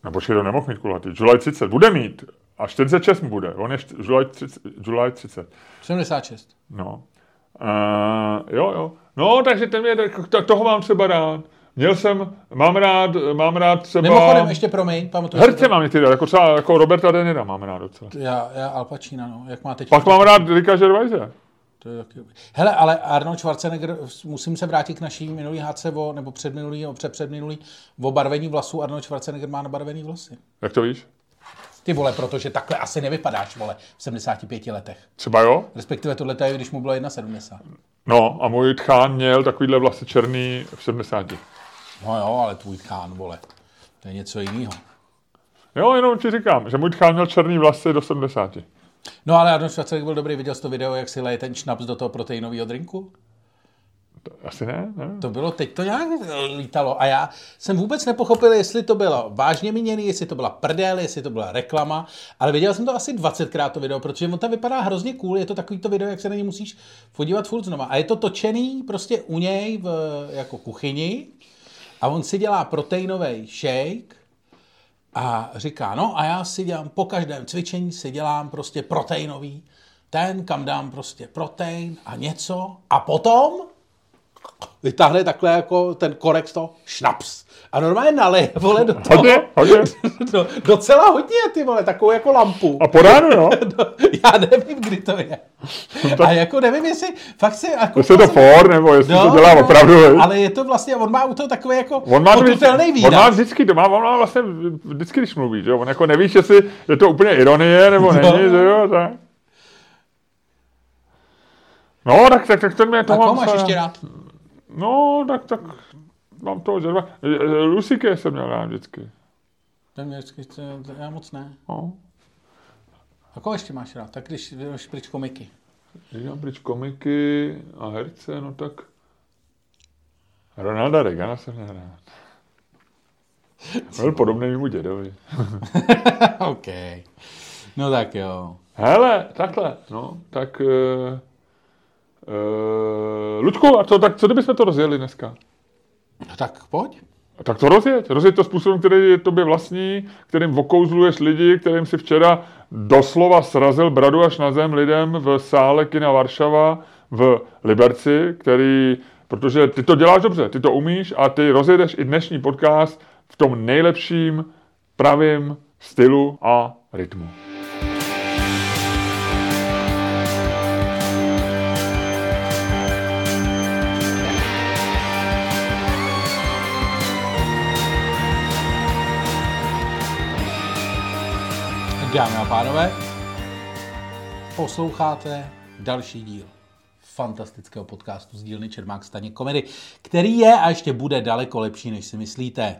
B: no počkej, to nemohl mít kulatý. July 30, bude mít. A 46 mu bude, on je July 30. July 30.
A: 76.
B: No. Uh, jo, jo. No, takže ten mě, toho mám třeba rád. Měl jsem, mám rád, mám rád třeba...
A: Mimochodem, ještě promiň, pamatuju
B: Herce mám někdy rád, jako třeba jako Roberta Denira mám rád docela.
A: to. Já, já Al Pacino, no, jak má teď.
B: Pak mám rád Ricka Gervaise.
A: To je taky... Hele, ale Arnold Schwarzenegger, musím se vrátit k naší minulý hádce, o, nebo předminulý, nebo předpředminulý, o barvení vlasů. Arnold Schwarzenegger má nabarvený vlasy.
B: Jak to víš?
A: Ty vole, protože takhle asi nevypadáš, vole, v 75 letech.
B: Třeba jo?
A: Respektive tohle je, když mu bylo 1,70.
B: No a můj tchán měl takovýhle vlasy černý v 70.
A: No jo, ale tvůj chán, vole, to je něco jiného.
B: Jo, jenom ti říkám, že můj tchán měl černý vlasy do 70.
A: No ale Arnold Schwarzenegger byl dobrý, viděl jsi to video, jak si leje ten šnaps do toho proteinového drinku?
B: Asi ne, ne?
A: To bylo, teď to nějak lítalo. A já jsem vůbec nepochopil, jestli to bylo vážně míněný, jestli to byla prdel, jestli to byla reklama, ale viděl jsem to asi 20krát to video, protože on tam vypadá hrozně cool, je to takový to video, jak se na ně musíš podívat furt znova. A je to točený prostě u něj v jako kuchyni. A on si dělá proteinový shake a říká, no a já si dělám, po každém cvičení si dělám prostě proteinový, ten, kam dám prostě protein a něco. A potom vytáhne takhle jako ten korek toho šnaps. A normálně naleje, vole, do toho.
B: Hodně, hodně. *laughs*
A: Do, docela hodně, ty vole, takovou jako lampu.
B: A po ránu, no. *laughs*
A: Já nevím, kdy to je. A jako nevím, jestli fakt se... Jako
B: Jestli je to for, nebo jestli to dělá opravdu. hej.
A: Ale je to vlastně, on má u toho takový jako
B: On má, to
A: potutelný
B: vždycky, on má vždycky, to má, on má vlastně vždycky, když mluví, že jo? On jako nevíš, jestli je to úplně ironie, nebo
A: No.
B: není, že jo? Tak. No, tak, tak, tak ten mě to
A: A
B: mám
A: máš ještě rád?
B: No, tak, tak mám toho žerva. Lusiky jsem měl rád vždycky.
A: Ten mě vždycky, já moc ne.
B: No.
A: A koho ještě máš rád? Tak když jdeš pryč komiky.
B: Když mám pryč komiky a herce, no tak Ronalda Reagana jsem měl rád. Byl podobný mému dědovi. *laughs*
A: OK. No tak jo.
B: Hele, takhle, no, tak... Uh, uh, Luďku, a co, tak co kdybychom to rozjeli dneska?
A: No tak pojď.
B: Tak to rozjeď. Rozjeď to způsobem, který je tobě vlastní, kterým okouzluješ lidi, kterým si včera doslova srazil bradu až na zem lidem v sále kina Varšava v Liberci, který, protože ty to děláš dobře, ty to umíš a ty rozjedeš i dnešní podcast v tom nejlepším pravým stylu a rytmu.
A: Dámy a pánové, posloucháte další díl fantastického podcastu z dílny Čermák Staněk Komedy, který je a ještě bude daleko lepší, než si myslíte.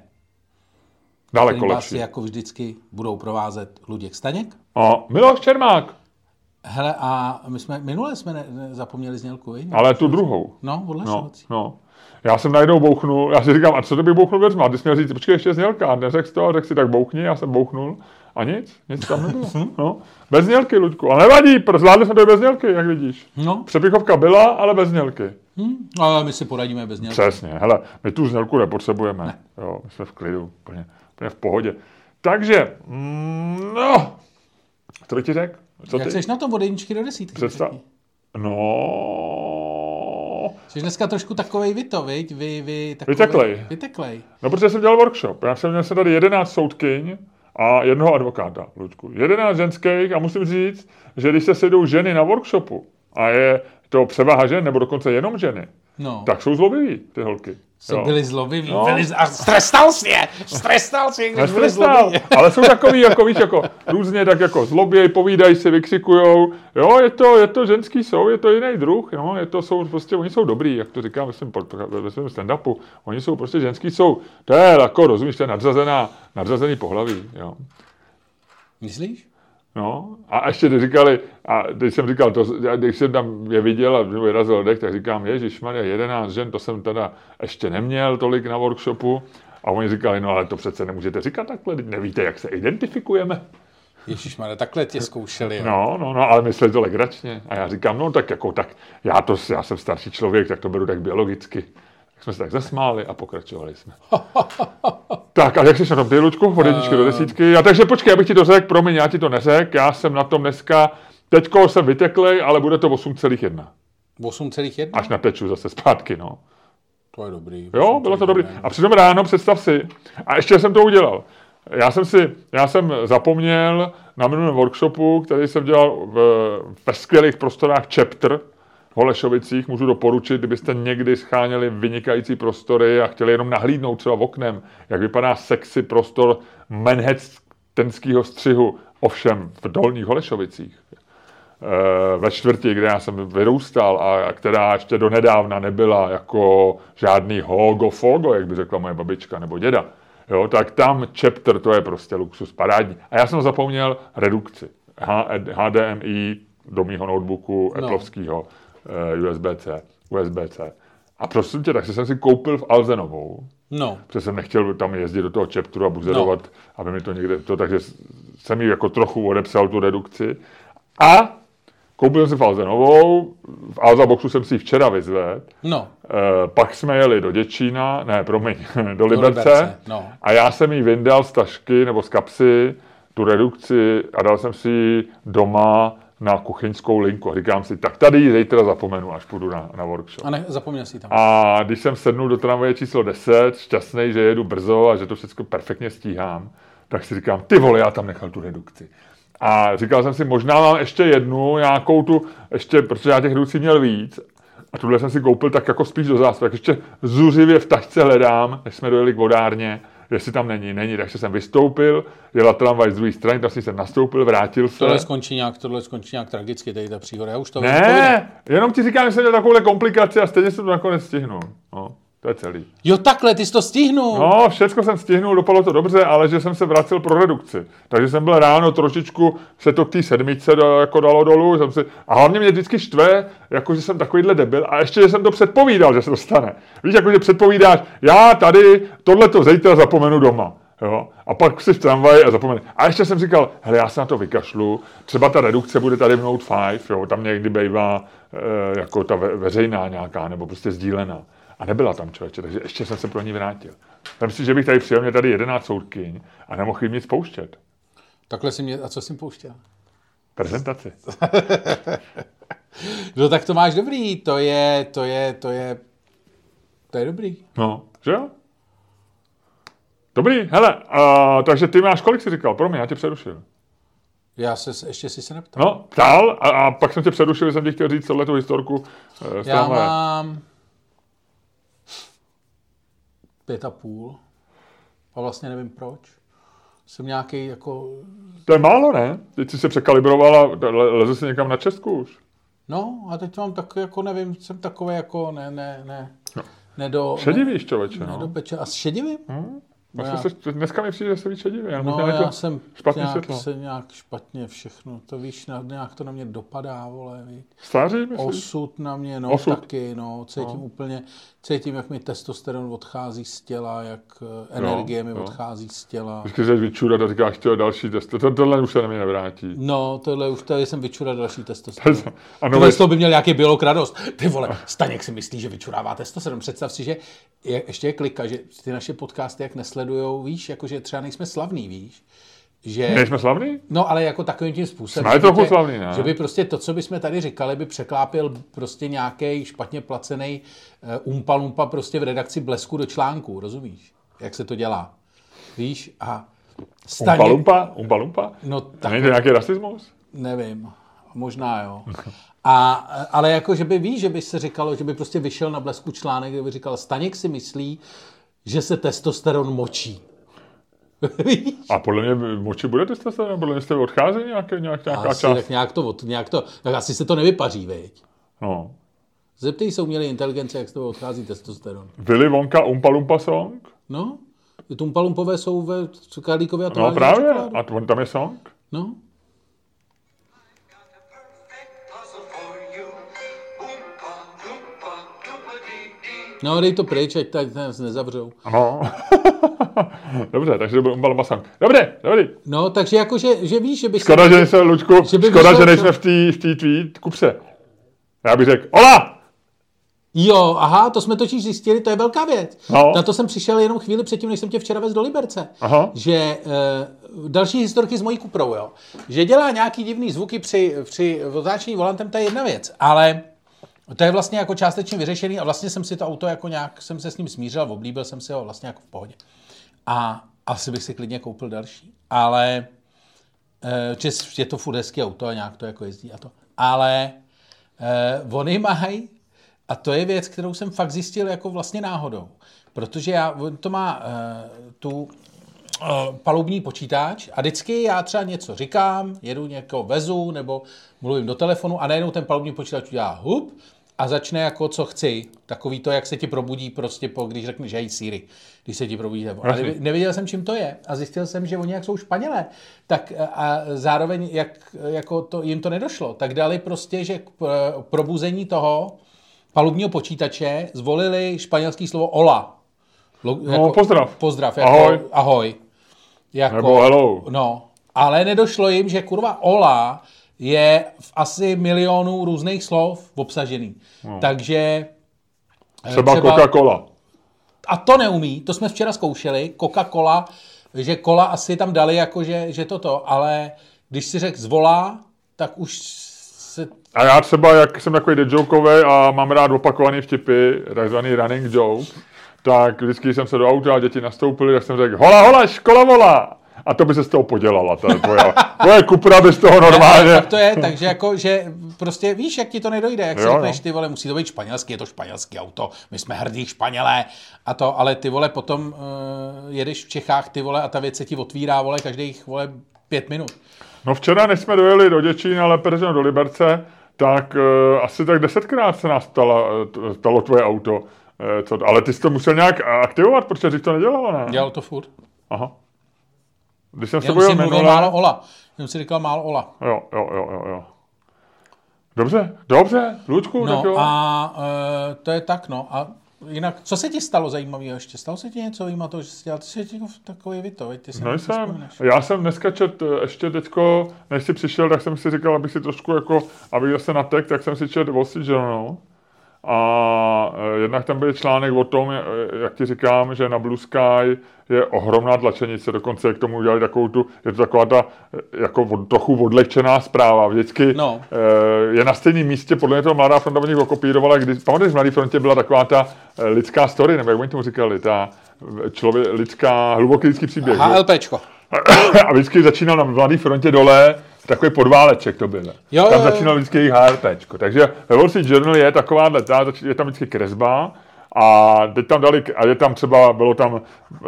B: Daleko
A: Kterým vás
B: lepší.
A: jako vždycky budou provázet Luděk Staněk.
B: A Miloš Čermák,
A: Hele, a my jsme, minule jsme ne, ne, zapomněli znělku, viď?
B: ale tu druhou.
A: No,
B: No,
A: odlašovací.
B: no. Já jsem najednou bouchnul, já si říkám, a co kdybych bouchnul dveřma? Ty jsi měl říct, počkej, ještě znělka, a neřekl to, řekl si, tak bouchni, já jsem bouchnul. A nic, nic tam nebylo. *laughs* No. Bez znělky, Luďku. Ale nevadí, zvládli jsme to i bez znělky, jak vidíš.
A: No,
B: Přepichovka byla, ale bez znělky.
A: hm, ale my si poradíme bez něj.
B: Přesně, hele, my tu znělku nepotřebujeme. Ne. Jo, my jsme v klidu, úplně, úplně v pohodě. Takže, mm, no, co bych ti řekl? Co
A: Jak
B: ty?
A: jsi na tom od jedničky do desítky?
B: Představ.
A: řekni?
B: No,
A: Jsi dneska trošku takovej vy to, viď? Vy, vy, takovej,
B: Vyteklej.
A: Vyteklej.
B: No, protože jsem dělal workshop. Já jsem měl jsem tady 11 soudkyň a jednoho advokáta, Luďku. 11 ženských a musím říct, že když se sejdou ženy na workshopu a je to převaha žen, nebo dokonce jenom ženy,
A: No,
B: tak jsou zlobivý ty holky.
A: jsou
B: Jo.
A: byli zlobiví,
B: No.
A: byli, a strestal jsi je, strestal jsi je, když byli zlobiví.
B: ale jsou takový, jako víš, jako různě tak jako zloběj, povídají si, vykřikujou. Jo, je to, je to ženský jsou, je to jiný druh, no, je to, jsou prostě, oni jsou dobrý, jak to říkám ve svém, ve svém stand-upu, oni jsou prostě ženský jsou, to je jako, rozumíš, to je nadřazená, nadřazený pohlaví, jo.
A: Myslíš?
B: No, a ještě říkali, a když jsem říkal, to, když jsem tam je viděl a vyrazil dech, tak říkám, Ježíš Maria, 11 žen, to jsem teda ještě neměl tolik na workshopu. A oni říkali, no ale to přece nemůžete říkat takhle, teď nevíte, jak se identifikujeme.
A: Ježišmarja, takhle tě zkoušeli. Jo.
B: No, no, no, ale mysleli to legračně. A já říkám, no tak jako tak, já to, já jsem starší člověk, tak to beru tak biologicky. Jsme se tak zasmáli a pokračovali jsme. *laughs* tak, a jak jsi na tom ty, Luďku, od jedničky do desítky? A takže počkej, abych ti to řekl, promiň, já ti to neřekl, já jsem na tom dneska, teďko jsem vyteklej, ale bude to 8,1.
A: 8,1?
B: Až nateču zase zpátky, no.
A: To je dobrý.
B: Jo, bylo to dobrý. A přitom ráno, představ si, a ještě jsem to udělal. Já jsem si, já jsem zapomněl na minulém workshopu, který jsem dělal v, ve skvělých prostorách Chapter Holešovicích, můžu doporučit, kdybyste někdy scháněli vynikající prostory a chtěli jenom nahlídnout třeba oknem, jak vypadá sexy prostor manhattanského střihu, ovšem v dolních Holešovicích eh, ve čtvrti, kde já jsem vyrůstal a která ještě donedávna nebyla jako žádný hogo fogo, jak by řekla moje babička nebo děda, jo, tak tam chapter, to je prostě luxus parádní. A já jsem zapomněl redukci. H- HDMI do mýho notebooku
A: No.
B: Appleovského USB-C, USB-C. A prosím tě, tak jsem si koupil v Alzenovou,
A: No,
B: protože jsem nechtěl tam jezdit do toho chapteru a buzerovat, no. aby mi to někde, to, takže jsem jí jako trochu odepsal tu redukci. A koupil jsem si Falzenovou, v Alza Boxu jsem si ji včera vyzvedl,
A: no,
B: e, pak jsme jeli do Děčína, ne, promiň, *laughs* do Liberce,
A: Liberce, no.
B: a já jsem jí vyndal z tašky nebo z kapsy tu redukci a dal jsem si ji doma na kuchyňskou linku. A říkám si, tak tady ji zítra zapomenu, až půjdu na, na workshop.
A: a ne, zapomněl jsi tam.
B: A když jsem sednul do tramvaje číslo 10, šťastný, že jedu brzo a že to všechno perfektně stíhám, tak si říkám, ty vole, já tam nechal tu redukci. A říkal jsem si, možná mám ještě jednu, nějakou tu, ještě, protože já těch redukcí měl víc. A tuhle jsem si koupil tak jako spíš do zásob, jak ještě zuřivě v tašce hledám, než jsme dojeli k vodárně, jestli tam není, není, takže jsem vystoupil, jela tramvaj z druhé strany, tak jsem nastoupil, vrátil se.
A: Tohle skončí nějak, tohle skončí nějak tragicky, tady ta příhoda, já už to
B: Ne, jenom ti říkám, že jsem měl takovouhle komplikaci a stejně jsem to nakonec stihnul. No. To je celý.
A: Jo, takhle, ty jsi to stihnul.
B: No, všechno jsem stihnul, dopadlo to dobře, ale že jsem se vracel pro redukci. Takže jsem byl ráno trošičku, se to k té sedmičce do, jako dalo dolů. Jsem si, a hlavně mě vždycky štve, jako že jsem takovýhle debil. A ještě, že jsem to předpovídal, že se to stane. Víš, jako že předpovídáš, já tady tohle to zítra zapomenu doma. Jo? A pak si v tramvaji a zapomenu. A ještě jsem říkal, hele, já se na to vykašlu, třeba ta redukce bude tady v Note 5, jo? tam někdy bývá e, jako ta ve, veřejná nějaká, nebo prostě sdílená. A nebyla tam člověče, takže ještě jsem se pro ní vrátil. Myslím si, že bych tady přijel, mě tady 11 soudkyň a nemohl jim nic pouštět.
A: Takhle si mě, a co jsem pouštěl?
B: Prezentaci. *laughs*
A: no tak to máš dobrý, to je, to je, to je, to je dobrý.
B: No, že jo? Dobrý, hele, uh, takže ty máš, kolik jsi říkal? Pro mě, já tě přerušil.
A: Já se, ještě si se neptal.
B: No, ptal a, a pak jsem tě přerušil, jsem ti chtěl říct celou tu historku. Uh,
A: já mám pět a půl. A vlastně nevím proč. Jsem nějaký jako...
B: To je málo, ne? Teď jsi se překalibroval a leze si někam na Česku už.
A: No, a teď mám tak jako, nevím, jsem takový jako, ne, ne, ne. No. Nedo,
B: Šedivíš, člověče, no.
A: A šedivím?
B: Hmm. No já... se, dneska mi přijde, že se víš šedivý. Já,
A: no, já jsem
B: špatně
A: nějak,
B: světlo.
A: se nějak špatně všechno. To víš, nějak to na mě dopadá, vole, víš.
B: Stáří, myslíš?
A: Osud na mě, no,
B: Osud.
A: taky, no. Cítím no. úplně, cítím, jak mi testosteron odchází z těla, jak eh, energie
B: jo,
A: mi
B: jo.
A: odchází z těla.
B: Vždycky jsi vyčurat a říkáš, chtěl další test. To, tohle už se na mě nevrátí.
A: No, tohle už tady jsem vyčurat další testosteron. *laughs*
B: A
A: Tohle z toho by měl nějaký biolog radost. Ty vole, *laughs* Staněk si myslí, že vyčurává testosteron. Představ si, že je, ještě je klika, že ty naše podcasty jak nesledujou, víš, jakože třeba nejsme slavní, víš. Že,
B: Nejsme slavní?
A: No, ale jako takovým tím způsobem.
B: Jsme trochu slavní, ne?
A: Že by prostě to, co bychom tady říkali, by překlápil prostě nějaký špatně placený uh, umpa lumpa prostě v redakci blesku do článku, rozumíš? Jak se to dělá. Víš? A
B: Umpa lumpa? Umpa lumpa?
A: No, tak
B: Není to nějaký rasismus?
A: Nevím, možná jo. *laughs* A, ale jako, že by víš, že by se říkalo, že by prostě vyšel na blesku článek, kde by říkal, Staněk si myslí, že se testosteron močí. *laughs*
B: A podle mě moči bude testosteron? Podle mě jste odchází nějaké, nějak, nějaká
A: asi,
B: část?
A: tak nějak to, nějak to, tak asi se to nevypaří, veď.
B: No.
A: Zeptej se umělé inteligence, jak z toho odchází testosteron.
B: Willy Wonka Umpa Lumpa song?
A: No, ty tumpalumpové jsou ve Karlíkově a
B: No právě. A on tam je song?
A: No, no dej to pryč, ať tak nás nezavřou.
B: No. *laughs* Dobře, takže to byl Umpa Lumpa song. Dobré, dobrý.
A: No, takže jako, že, že víš, že by
B: Škoda, že nejsme, Lučku,
A: Že by
B: škoda, že nejsme v té v té tvý kupře. Já bych řekl, ola!
A: Jo, aha, to jsme totiž zjistili, to je velká věc.
B: No.
A: Na to jsem přišel jenom chvíli předtím, než jsem tě včera vezl do Liberce.
B: Aha.
A: Že e, další historky s mojí Kuprou, jo. Že dělá nějaký divný zvuky při, při otáčení volantem, to je jedna věc. Ale to je vlastně jako částečně vyřešený a vlastně jsem si to auto jako nějak, jsem se s ním smířil, oblíbil jsem si ho vlastně jako v pohodě. A asi bych si klidně koupil další. Ale že je to furt hezký auto a nějak to jako jezdí a to. Ale eh, oni mají, a to je věc, kterou jsem fakt zjistil jako vlastně náhodou, protože já, on to má eh, tu palubní počítač a vždycky já třeba něco říkám, jedu někoho vezu nebo mluvím do telefonu a najednou ten palubní počítač udělá hup a začne jako co chci. Takový to, jak se ti probudí prostě, po, když řekneš hej Siri, když se ti probudí telefon. A
B: Jasně.
A: nevi- nevěděl jsem, čím to je a zjistil jsem, že oni jak jsou Španělé, tak a- zároveň, jak jako to, jim to nedošlo, tak dali prostě, že k p- probuzení toho palubního počítače zvolili španělské slovo hola. Lo,
B: No, pozdrav.
A: Pozdrav. Jako,
B: Ahoj.
A: Ahoj. Jako,
B: Nebo hello.
A: No, ale nedošlo jim, že kurva hola je v asi milionu různých slov obsažený. No. Takže eh,
B: Třeba, Coca-Cola.
A: a to neumí, to jsme včera zkoušeli, Coca-Cola, že kola asi tam dali jako, že, že toto, ale když si řekl zvolá, tak už se...
B: A já třeba, jak jsem takový dejokový a mám rád opakovaný vtipy, takzvaný running joke, tak vždycky, jsem se do auta a děti nastoupili, tak jsem řekl, hola, hola, škola volá. A to by se z toho podělala, ta tvoje, tvoje kupra by z toho normálně.
A: Tak to je, takže jako, že prostě víš, jak ti to nedojde, jak si
B: Jo, jo.
A: řekneš, ty vole, musí to být španělský, je to španělský auto, my jsme hrdí Španělé a to, ale ty vole potom uh, jedeš v Čechách, ty vole, a ta věc se ti otvírá, vole, každých, vole, pět minut.
B: No včera, než jsme dojeli do Děčín, ale do Liberce, tak uh, asi tak desetkrát se nás stalo, stalo tvoje auto. Uh, co, ale ty jsi to musel nějak aktivovat, protože jsi to nedělalo, ne?
A: Dělal to furt.
B: Aha. Když jsem
A: Jenom
B: jel
A: mluvil
B: minule...
A: málo Ola. Jenom si říkal málo Ola.
B: Jo, jo, jo, jo, jo. Dobře, dobře, Lučku, tak
A: No
B: jo.
A: a uh, to je tak, no. A jinak, co se ti stalo zajímavého ještě? Stalo se ti něco zajímavého, že jsi dělal? Ty jsi jako takový veď ty to
B: Nejsem.
A: vzpomínáš.
B: Já jsem dneska čet eh, ještě teďko, než jsi přišel, tak jsem si říkal, abych si trošku jako, abych zase natek, tak jsem si čet Wall Street Journal. A eh, jednak tam byl článek o tom, jak ti říkám, že na Blue Sky je ohromná tlačenice, dokonce k tomu udělali takovou tu, je to taková ta eh, jako od, trochu odlehčená zpráva. Vždycky
A: No.
B: eh, je na stejném místě, podle mě to Mladá fronta od nich okopírovala, když, pamatuješ, v Mladé frontě byla taková ta eh, lidská story, nebo jak oni tomu říkali, ta člověk, lidská, hluboký lidský příběh.
A: HLPčko. *coughs*
B: a vždycky začínal na Mladé frontě dole, takový podváleček to byl.
A: Jo,
B: tam
A: jo, jo.
B: začínal vždycky jejich HRPčko. Takže ve Wall Street Journal je taková, je tam vždycky kresba, a teď tam dali, a je tam třeba, bylo tam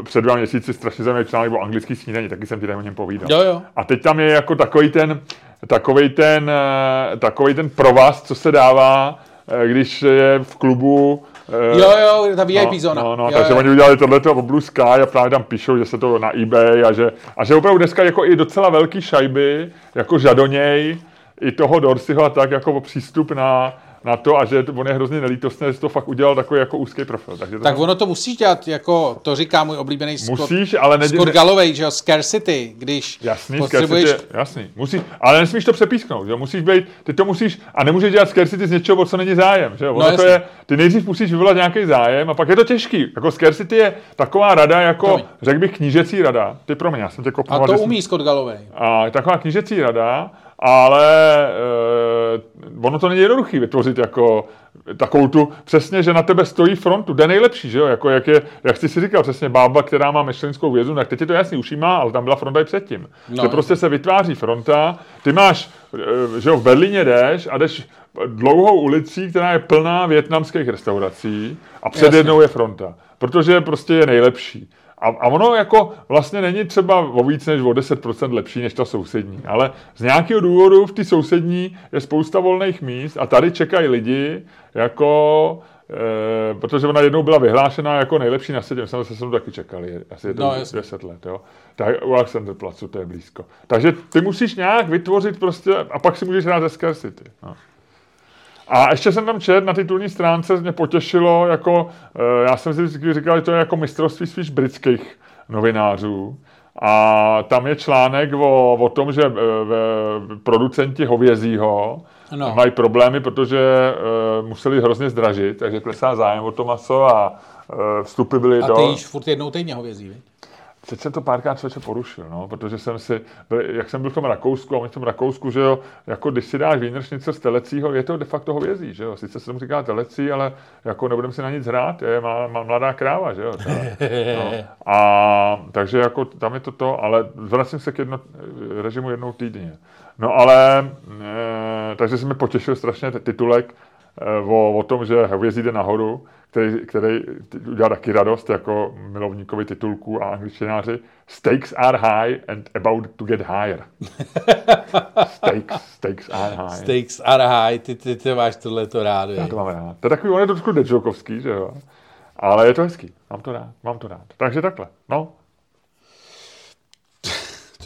B: před dva měsíci strašně zajímavý článek o anglický snídaní, taky jsem ti tady o něm povídal.
A: Jo, jo.
B: A teď tam je jako takový ten, takový ten, eh, takový ten provaz, co se dává, eh, když je v klubu eh,
A: Jo, jo, ta VIP
B: no,
A: zóna.
B: No, no,
A: jo,
B: takže
A: jo.
B: oni udělali tohleto o Blue Sky a právě tam píšou, že se to na eBay a že, a že opravdu dneska jako i docela velký šajby, jako žadoněj, i toho Dorsiho a tak jako přístup na, na to a že on je hrozně nelítostný, že to fakt udělal takový jako úzký profil. Takže to
A: Tak ono to musíš dělat, jako to říká můj oblíbený Scott,
B: Musíš, ale ne-
A: Scott Galloway, že jo, scarcity, když
B: Jasný,
A: potřebuješ...
B: scarcity, jasný. Musí, ale nesmíš to přepísknout, že? musíš být, ty to musíš, a nemůžeš dělat scarcity z něčeho, o co není zájem, že? Ono
A: No,
B: to je, ty nejdřív musíš vyvolat nějaký zájem a pak je to těžký. Jako scarcity je taková rada, jako, řekl bych, knížecí rada. Ty pro mě, já jsem tě kopnul.
A: A to umí Scott Galloway.
B: A je taková knížecí rada, ale e, ono to není jednoduchý vytvořit jako takovou tu, přesně, že na tebe stojí frontu, jde nejlepší, že jo, jako jak je, jak jsi si říkal, přesně bába, která má myšlenskou vězu, tak teď je to jasný, už jí má, ale tam byla fronta i předtím.
A: No.
B: že prostě se vytváří fronta, ty máš, e, že jo, v Berlíně jdeš a jdeš dlouhou ulicí, která je plná větnamských restaurací a před
A: Jasně.
B: jednou je fronta, protože prostě je nejlepší. A, a ono jako vlastně není třeba o víc než o 10% lepší než ta sousední, ale z nějakého důvodu v té sousední je spousta volných míst a tady čekají lidi jako, e, protože ona jednou byla vyhlášena jako nejlepší na světě, myslím, že se sem taky čekali, asi je to
A: No,
B: no,
A: jasně.
B: 10 let, jo. Tak u Alexanderplatzu to je blízko. Takže ty musíš nějak vytvořit prostě, a pak si můžeš hrát ze scarcity. No. A ještě jsem tam čet na titulní stránce, mě potěšilo, jako, eh, já jsem si vždycky říkal, že to je jako mistrovství spíš britských novinářů. A tam je článek o, o tom, že v- producenti hovězího
A: No.
B: mají problémy, protože uh, museli hrozně zdražit, takže klesá zájem o to maso a uh, vstupy byly
A: A
B: do...
A: ty jíš furt jednou týdně hovězí, viď?
B: Teď jsem to párkrát člověče porušil, no, protože jsem si, byl- jak jsem byl v tom Rakousku, a oni v tom Rakousku, že jo, jako když si dáš výjimečnice z telecího, je to de facto hovězí, že jo, sice se tomu říká telecí, ale jako nebudeme si na nic hrát, je má, má mladá kráva, že jo. Ta, no. *laughs* A takže jako tam je to to, ale vracím se k jedno, režimu jednou týdně. No ale, e, takže jsem mi potěšil strašně titulek e, o, o tom, že hovězí jde nahoru, který, který udělal taky radost jako milovníkovi titulků a angličtináři. Stakes are high and about to get higher. *laughs* stakes, stakes are high.
A: Steaks are high, ty, ty, ty máš tohleto rád,
B: Já to mám rád. To je takový, on je to trošku že jo. Ale je to hezký. Mám to rád, mám to rád. Takže takhle, no.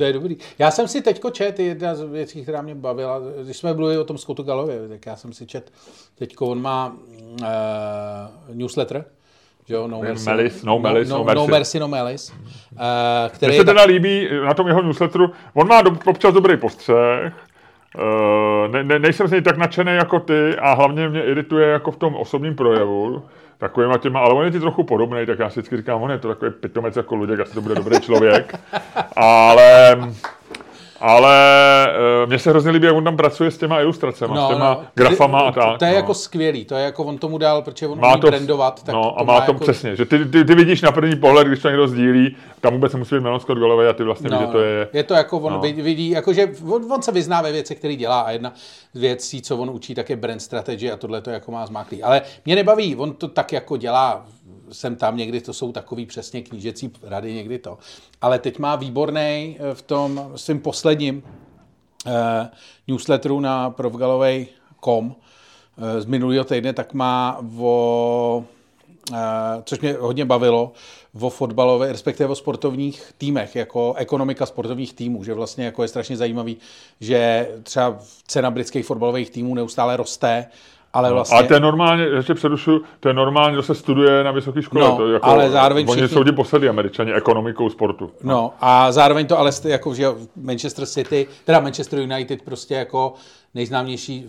A: To je dobrý. Já jsem si teďko čet, jedna z věcí, která mě bavila, když jsme mluvili o tom Scottu Gallově, tak já jsem si čet, teďko on má uh, newsletter, že jo, no mercy,
B: Melis, no Melis,
A: no,
B: no
A: no,
B: Mercy.
A: no mercy, no Melis, uh, který
B: Mně se teda líbí na tom jeho newsletteru, on má do, občas dobrý postřeh, ne, ne, nejsem z něj tak nadšený jako ty a hlavně mě irituje jako v tom osobním projevu, takovýma těma, ale on je ti trochu podobný, tak já si vždycky říkám, on je to takový pitomec jako Luděk, asi to bude dobrý člověk, ale ale uh, mně se hrozně líbí, jak on tam pracuje s těma ilustracemi, s těma grafama a tak.
A: To je
B: no.
A: jako skvělý, to je jako on tomu dal, protože on
B: má
A: umí
B: to,
A: brandovat. Tak
B: no, a
A: to
B: má to
A: jako,
B: přesně, že ty, ty, ty, vidíš na první pohled, když to někdo sdílí, tam vůbec nemusí být Melon Scott Golovej a ty vlastně
A: No,
B: víš, že to je...
A: je to jako on
B: no.
A: no. vidí, jakože on, on, se vyzná ve věcech, které dělá a jedna z věcí, co on učí, tak je brand strategy a tohle to jako má zmáklý. Ale mě nebaví, on to tak jako dělá sem tam někdy, to jsou takový přesně knížecí rady, někdy to. Ale teď má výborný v tom svým posledním uh, newsletteru na provgalovej.com uh, z minulého týdne, tak má o Uh, což mě hodně bavilo, o fotbalové, respektive o sportovních týmech, jako ekonomika sportovních týmů, že vlastně jako je strašně zajímavý, že třeba cena britských fotbalových týmů neustále roste, ale vlastně...
B: Ale to je normálně, ještě přerušu, to je normálně, kdo se studuje na vysoké škole.
A: No,
B: to jako,
A: ale zároveň
B: Oni
A: všichni-
B: jsou ti posledy američani ekonomikou sportu.
A: No a zároveň to ale jako, že Manchester City, teda Manchester United prostě jako nejznámější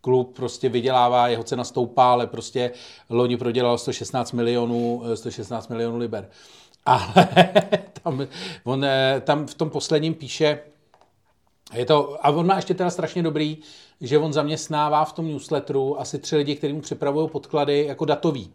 A: klub prostě vydělává, jeho cena stoupá, ale prostě loni prodělal 116 milionů, eh, 116 milionů liber. *laughs* Ale tam, on eh, tam v tom posledním píše, je to, a on má ještě teda strašně dobrý, že on zaměstnává v tom newsletteru asi tři lidi, kteří mu připravují podklady jako datový.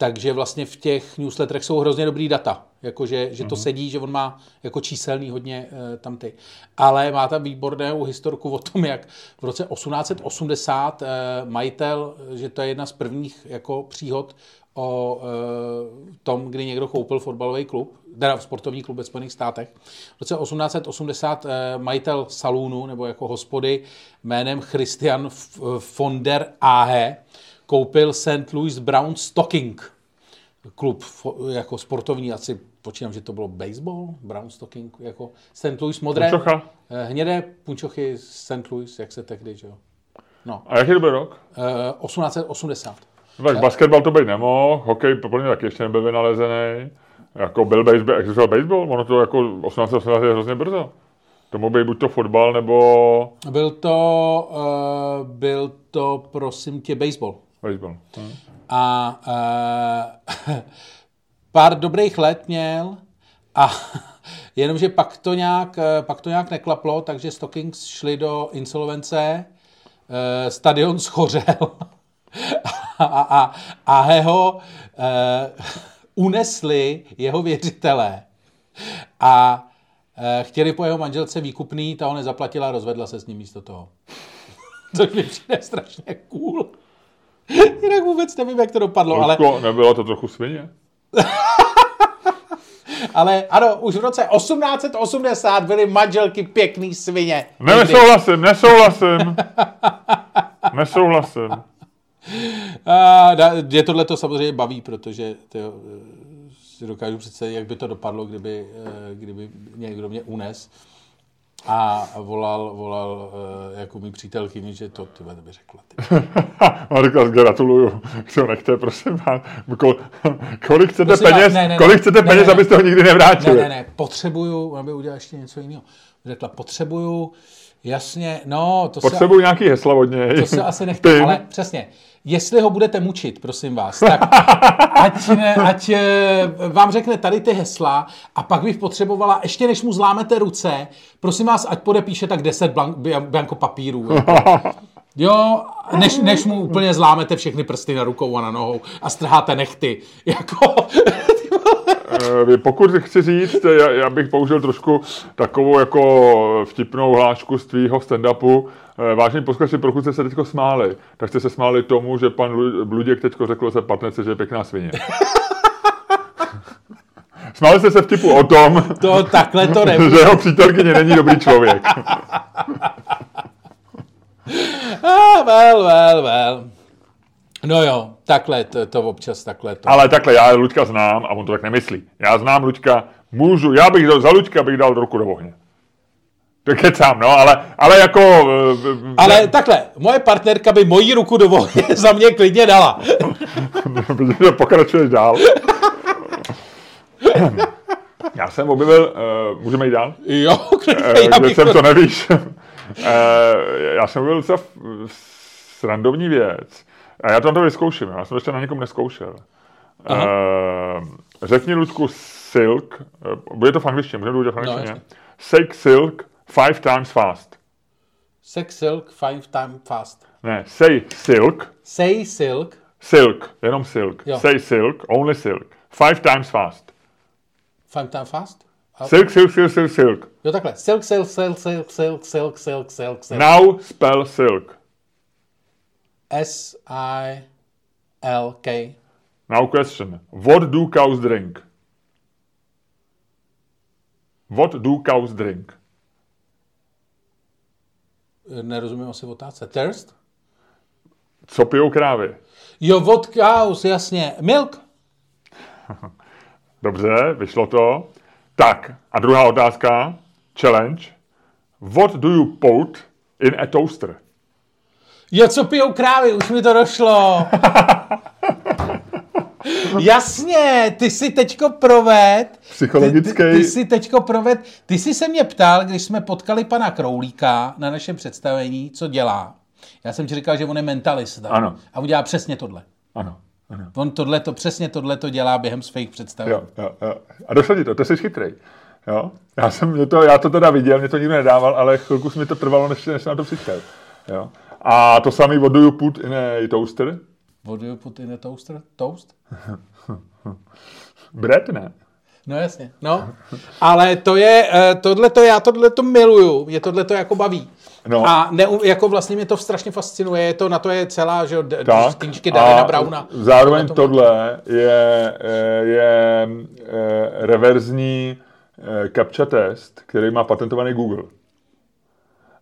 A: Takže vlastně v těch newsletterech jsou hrozně dobrý data. Jakože, že to sedí, že on má jako číselný hodně e, tam ty. Ale má tam výbornou historku o tom, jak v roce 1880 e, majitel, že to je jedna z prvních jako příhod o e, tom, kdy někdo koupil fotbalový klub, teda sportovní klub ve Spojených státech. V roce 1880 e, majitel salonu nebo jako hospody jménem Christian F- von der Ahe koupil St. Louis Brown Stocking klub jako sportovní, asi počítám, že to bylo baseball, Brown Stocking, jako St. Louis modré,
B: Punčocha?
A: eh, hnědé punčochy St. Louis, jak se tehdy, že jo. No,
B: A jaký to byl rok?
A: eh, 1880.
B: Tak basketbal to být nemohl, hokej podle mě taky ještě nebyl vynalezený. Jako byl baseball, existoval baseball, ono to jako 1880 je hrozně brzo. To mohl být buď to fotbal, nebo
A: Byl to, uh, byl to, prosím tě, baseball.
B: baseball. Hm.
A: A uh, *laughs* pár dobrých let měl a *laughs* jenomže pak to nějak, eh, pak to nějak neklaplo, takže Stockings šli do insolvence, uh, stadion schořel *laughs* a, a, a, jeho uh, unesli jeho věřitelé a uh, chtěli po jeho manželce výkupný, ta ho nezaplatila a rozvedla se s ním místo toho. *laughs* Což mi přijde strašně cool. *laughs* Jinak vůbec nevím, jak to dopadlo, ale,
B: nebylo to trochu svině? *laughs*
A: ale ano, už v roce 1880 byly manželky pěkný svině.
B: Ne, nesouhlasím, nesouhlasím. nesouhlasím.
A: A, da- mě tohle to samozřejmě baví, protože to, si dokážu představit, jak by to dopadlo, kdyby, eh, kdyby někdo mě unes a volal, volal eh, jako mý přítelkyni, že to ty by řekla. Ty. *laughs*
B: A říkal, gratuluju, *laughs* to nechte, prosím vás. Kol, kolik chcete
A: Prosím
B: peněz,
A: ne, ne, ne.
B: kolik chcete
A: Ne,
B: peněz,
A: ne.
B: abyste ho nikdy nevrátili?
A: Ne, ne, ne, potřebuju, aby udělal ještě něco jiného. Řekla, potřebuju, jasně, no, to se...
B: Potřebuju nějaký hesla od něj.
A: To se asi nechce,
B: Pin.
A: ale přesně. Jestli ho budete mučit, prosím vás, tak *laughs* ať, ne, ať eh, vám řekne tady ty hesla a pak bych potřebovala, ještě než mu zlámete ruce, prosím vás, ať podepíše tak 10 blank, blanko papírů. Jako. *laughs* Jo, než, než mu úplně zlámete všechny prsty na rukou a na nohou a strháte nechty. Jako,
B: Pokud chci říct, já, já bych použil trošku takovou jako vtipnou hlášku z tvýho stand-upu. Eh, Vážení posluchači, pokud jste se teď smáli, tak jste se smáli tomu, že pan Lu- Bluděk teď řekl se partnerce, že je pěkná svině. *laughs* Smáli jste se vtipu o tom,
A: to takhle to *laughs* nebude.
B: že jeho přítelkyně není dobrý člověk. *laughs*
A: Ah, well, well, well. No jo, takhle to, to občas takhle to.
B: Ale takhle, já Luďka znám a on to tak nemyslí. Já znám Luďka, můžu, já bych dal, za Luďka bych dal ruku do ohně. To kecám, no, ale, ale jako... eh,
A: Ale takhle, moje partnerka by moji ruku do ohně *laughs* za mě klidně dala. *laughs*
B: Protože pokračuješ dál. Já jsem objevil, uh, můžeme jít dál?
A: Jo, klidně,
B: Uh,
A: já bych
B: jsem
A: to...
B: nevíš. uh, *laughs* já jsem objevil docela srandovní věc. A já to na to vyzkouším, já jsem to ještě na někom neskoušel. Uh, řekni Ludku Silk, uh, bude to v angličtině, můžeme to udělat v angličtině.
A: jasně.
B: shake silk five times fast.
A: Sex silk five time fast.
B: Ne, say silk,
A: Say silk.
B: silk, jenom silk.
A: Jo.
B: Say silk, only silk. Five times fast.
A: Five time fast?
B: Silk, silk, silk, silk, silk.
A: Jo, takhle. Silk, silk, silk, silk, silk, silk, silk, silk, silk.
B: Now spell silk.
A: S-I-L-K.
B: Now question. What do cows drink? What do cows drink?
A: Nerozumím asi otázce. Thirst?
B: Co pijou krávy?
A: Jo, vodkaus, jasně. Milk? *laughs*
B: Dobře, vyšlo to. Tak, a druhá otázka. Challenge. What do you put in a toaster?
A: Jo, co pijou krávy, už mi to došlo. *laughs* Jasně, ty si teďko proved.
B: Psychologický-
A: Ty, ty, ty si teďko proved. Ty jsi se mě ptal, když jsme potkali pana Kroulíka na našem představení, co dělá. Já jsem ti říkal, že on je mentalista.
B: Ano.
A: A on dělá přesně tohle.
B: Ano, ano.
A: On tohle to, přesně tohle to dělá během svých představení.
B: Jo, jo, jo. A došlo ti to, to jsi chytrej. Jo? Já, jsem, mě to, já to teda viděl, mě to nikdo nedával, ale chvilku mi to trvalo, než, než jsem na to přišel. Jo? A to samý, what do you put in a toaster?
A: What do you put in a toaster? Toast? *laughs*
B: Bread, ne?
A: No jasně, no. Ale to je, tohle to já tohle to miluju, mě tohle to jako baví.
B: No.
A: A ne, jako vlastně mě to strašně fascinuje, je to, na to je celá, že jo, knížky Davina
B: a
A: Brauna.
B: zároveň
A: tom-
B: tohle je, eh, je eh, reverzní eh, captcha test, který má patentovaný Google.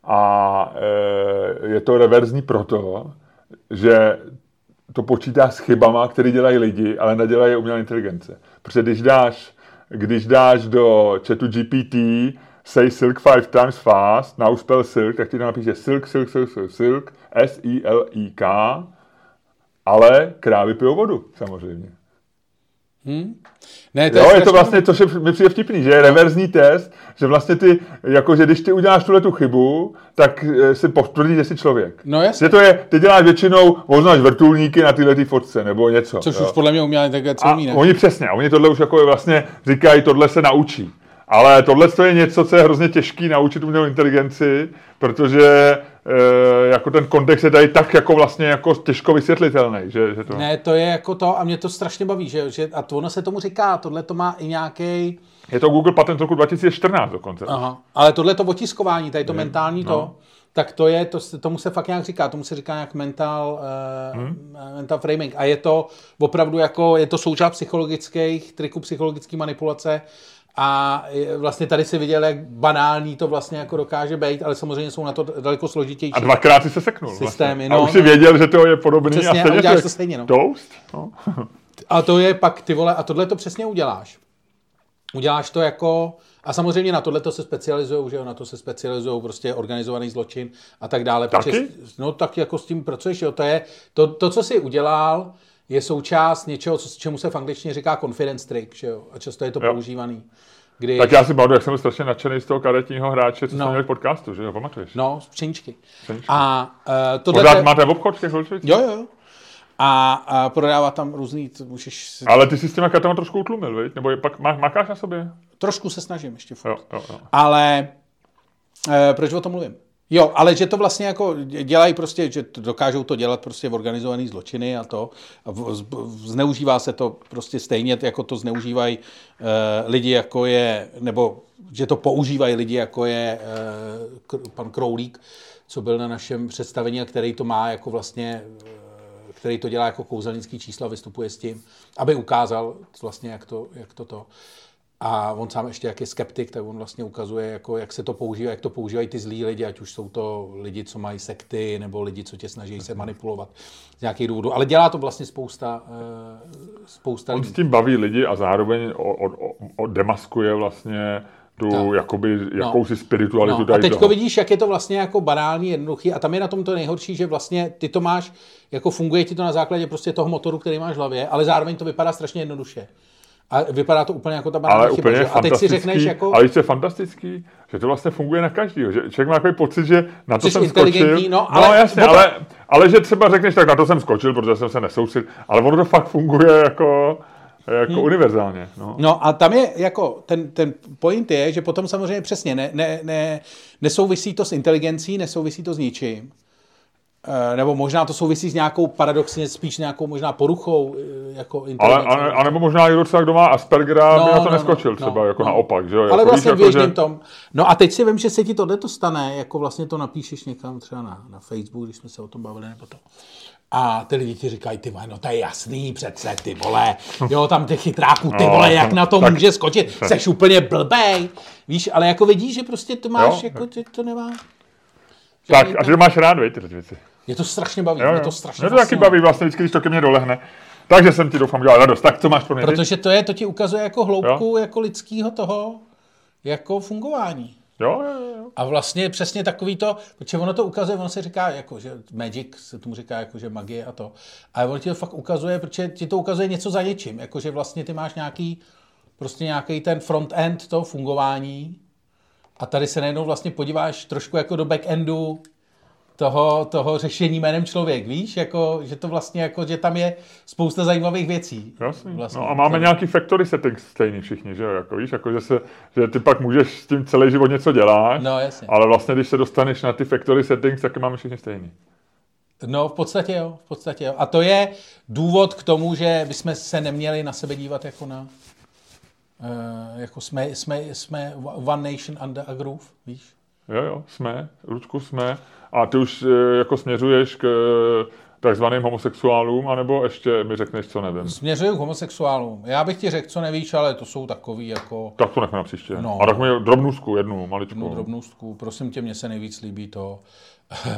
B: A eh, je to reverzní proto, že to počítá s chybama, které dělají lidi, ale nedělají je umělá inteligence. Protože když dáš, když dáš do chatu GPT say silk five times fast, now spell silk, tak ti tam napíše silk, silk, silk, silk, silk, S-I-L-I-K, ale krávy pijou vodu, samozřejmě.
A: Ne,
B: Jo, je to
A: strašně-
B: vlastně, což je, mi přijde vtipný, že je reverzní test, že vlastně ty, jako, že když ty uděláš tuhle tu chybu, tak eh, si potvrdí, že jsi člověk.
A: No jasně.
B: Že to je, ty děláš většinou, poznáš vrtulníky na tyhle ty fotce, nebo něco.
A: Což
B: jo.
A: už podle mě umělá inteligence
B: A
A: umí, ne?
B: oni přesně, oni tohle už jako vlastně říkají, tohle se naučí. Ale tohle to je něco, co je hrozně těžký naučit umělou inteligenci, protože jako ten kontext je tady tak jako vlastně jako těžko vysvětlitelný, že, že to...
A: Ne, to je jako to a mě to strašně baví, že, že a to ono se tomu říká, tohle to má i nějaký,
B: Je to Google patent roku 2014 dokonce.
A: aha, ale tohle to otiskování, tady to mentální
B: no.
A: to, tak to je, to, tomu se fakt nějak říká, tomu se říká nějak mental, uh,
B: Hmm.
A: mental framing a je to opravdu jako, je to součást psychologických, triků psychologické manipulace a vlastně tady si viděl, jak banální to vlastně jako dokáže být, ale samozřejmě jsou na to daleko složitější.
B: A dvakrát si se seknul.
A: Systémy,
B: vlastně.
A: no,
B: a už si
A: no.
B: věděl, že to je podobný
A: Přesně,
B: a
A: a
B: stejně
A: uděláš
B: si-
A: to stejně, no.
B: Toast? No. *laughs*
A: A to je pak, ty vole, a tohle to přesně uděláš. Uděláš to jako, a samozřejmě na tohle to se specializují, že jo, na to se specializují prostě organizovaný zločin a tak dále.
B: Taky?
A: Protože, no tak jako s tím pracuješ, jo, to je, to, to, co jsi udělal, je součást něčeho, co, čemu se v angličtině říká confidence trick, že jo, a často je to
B: Jo.
A: používaný. Kdy,
B: Tak já si pamatuju, jak jsem byl strašně nadšený z toho karetního hráče, co
A: No.
B: jsme měli v podcastu, že jo, pamatuješ?
A: No, z pšeničky.
B: Pšeničky.
A: A uh, tohle...
B: Pořád máte v obchod v těch Holčovicích?
A: Jo, jo. A, a prodává tam různý, to můžeš si,
B: Ale ty si s těma kartama trošku utlumil, viď? Nebo je pak má, makáš na sobě?
A: trošku se snažím ještě furt.
B: Jo, jo, jo.
A: Ale e, proč o tom mluvím? Jo, ale že to vlastně jako dělají prostě, že dokážou to dělat prostě v organizovaný zločiny a to. A v, v- zneužívá se to prostě stejně, jako to zneužívají e, lidi, jako je, nebo že to používají lidi, jako je e, k, pan Kroulík, co byl na našem představení a který to má jako vlastně e, který to dělá jako kouzelnický číslo a vystupuje s tím, aby ukázal vlastně, jak to, jak to, to. A on sám ještě jak je skeptik, tak on vlastně ukazuje, jako, jak se to používá, jak to používají ty zlí lidi, ať už jsou to lidi, co mají sekty, nebo lidi, co tě snaží se manipulovat z nějakých důvodů. Ale dělá to vlastně spousta, eh, spousta
B: On
A: lidí.
B: s tím baví lidi a zároveň o, o, o, demaskuje vlastně tu
A: Tak.
B: jakoby, jakousi spiritualitu
A: No, a teď
B: toho.
A: vidíš, jak je to vlastně jako banální, jednoduchý a tam je na tom to nejhorší, že vlastně ty to máš, jako funguje ti to na základě prostě toho motoru, který máš v hlavě, ale zároveň to vypadá strašně jednoduše. A vypadá to úplně jako ta banální
B: ale
A: chyba.
B: úplně
A: že? A teď si řekneš jako...
B: ale co je fantastický, že to vlastně funguje na každýho, že člověk má takový pocit, že na to
A: Jsi
B: jsem
A: inteligentní,
B: skočil,
A: no,
B: no
A: ale-
B: jasně,
A: opra-
B: ale, ale že třeba řekneš, tak na to jsem skočil, protože jsem se nesoustředil, ale ono to fakt funguje jako, jako hmm. univerzálně. No.
A: No a tam je jako, ten, ten point je, že potom samozřejmě přesně ne, ne, ne, nesouvisí to s inteligencí, nesouvisí to s ničím. Eh, Nebo možná to souvisí s nějakou paradoxně spíš nějakou možná poruchou eh, jako
B: Ale,
A: inteligence.
B: a, a nebo možná někdo třeba, kdo má Aspergera,
A: No,
B: by na to
A: no,
B: neskočil
A: no,
B: třeba,
A: no,
B: jako
A: no.
B: naopak, že jo?
A: Ale
B: jako,
A: vlastně
B: víš,
A: v
B: jako, že-
A: tom. No a teď si vím, že se ti tohle to stane, jako vlastně to napíšeš někam třeba na, na Facebook, když jsme se o tom bavili, nebo to. A ty lidi ti říkají, ty vole, no to je jasný přece, ty vole, jo, tam těch chytráků, ty
B: No,
A: vole, jak na to
B: tak-
A: může skočit, seš úplně blbej, víš, ale jako vidíš, že prostě to máš,
B: Jo.
A: jako, že to nemá.
B: Tak, a že to máš rád, víš, ty věci.
A: Mě to strašně baví,
B: Jo,
A: mě
B: jo.
A: to strašně
B: Mě to taky baví vlastně vždycky, když to ke mně dolehne. Takže jsem ti doufám dělal radost. Tak co máš pro mě?
A: Protože to je, to ti ukazuje jako hloubku, jako lidského toho, jako fungování.
B: Jo, jo, jo.
A: A vlastně přesně takový to, protože ono to ukazuje, ono se říká, jako, že magic se tomu říká, jako, že magie a to. Ale ono ti to fakt ukazuje, protože ti to ukazuje něco za něčím, jako, že vlastně ty máš nějaký, prostě nějaký ten front-end toho fungování a tady se najednou vlastně podíváš trošku jako do back-endu toho, toho řešení jménem člověk, víš, jako, že to vlastně jako, že tam je spousta zajímavých věcí.
B: Jasný.
A: Vlastně.
B: No a máme nějaký factory settings stejný všichni, že jo, jako víš, jako že, se, že ty pak můžeš s tím celý život něco dělat,
A: No, jasně.
B: ale vlastně, když se dostaneš na ty factory settings, tak je máme všichni stejný.
A: No, v podstatě jo, v podstatě jo. A to je důvod k tomu, že bychom se neměli na sebe dívat jako na, uh, jako jsme, jsme, jsme one nation under a groove, víš?
B: Jo, jo, jsme, Lučku, jsme. A ty už eh, jako směřuješ k eh, takzvaným homosexuálům, anebo ještě mi řekneš, co nevím.
A: Směřuju k homosexuálům. Já bych ti řekl, co nevíš, ale to jsou takový jako
B: Tak to nechme na příště.
A: No.
B: A tak mi drobnůzku, jednu, maličkou.
A: jednu drobnůstku. Prosím tě, mně se nejvíc líbí to. *laughs*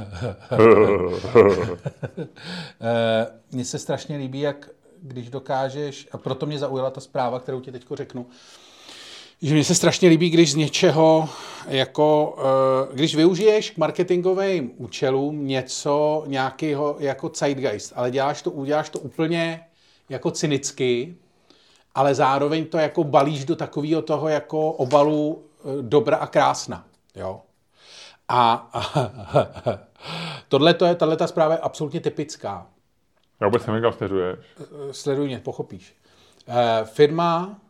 A: Eh, Mně se strašně líbí, jak když dokážeš, a proto mě zaujala ta zpráva, kterou ti teď řeknu, že mně se strašně líbí, když z něčeho, jako, eh, když využiješ k marketingovým účelům něco, nějakého jako zeitgeist, ale děláš to, uděláš to úplně jako cynicky, ale zároveň to jako balíš do takového toho jako obalu eh, dobra a krásna. Jo? A, a *laughs* tohle to je, tahle ta zpráva je absolutně typická.
B: Já vůbec nevím, kam směřuješ.
A: Sleduj mě, pochopíš. Eh, firma, eh,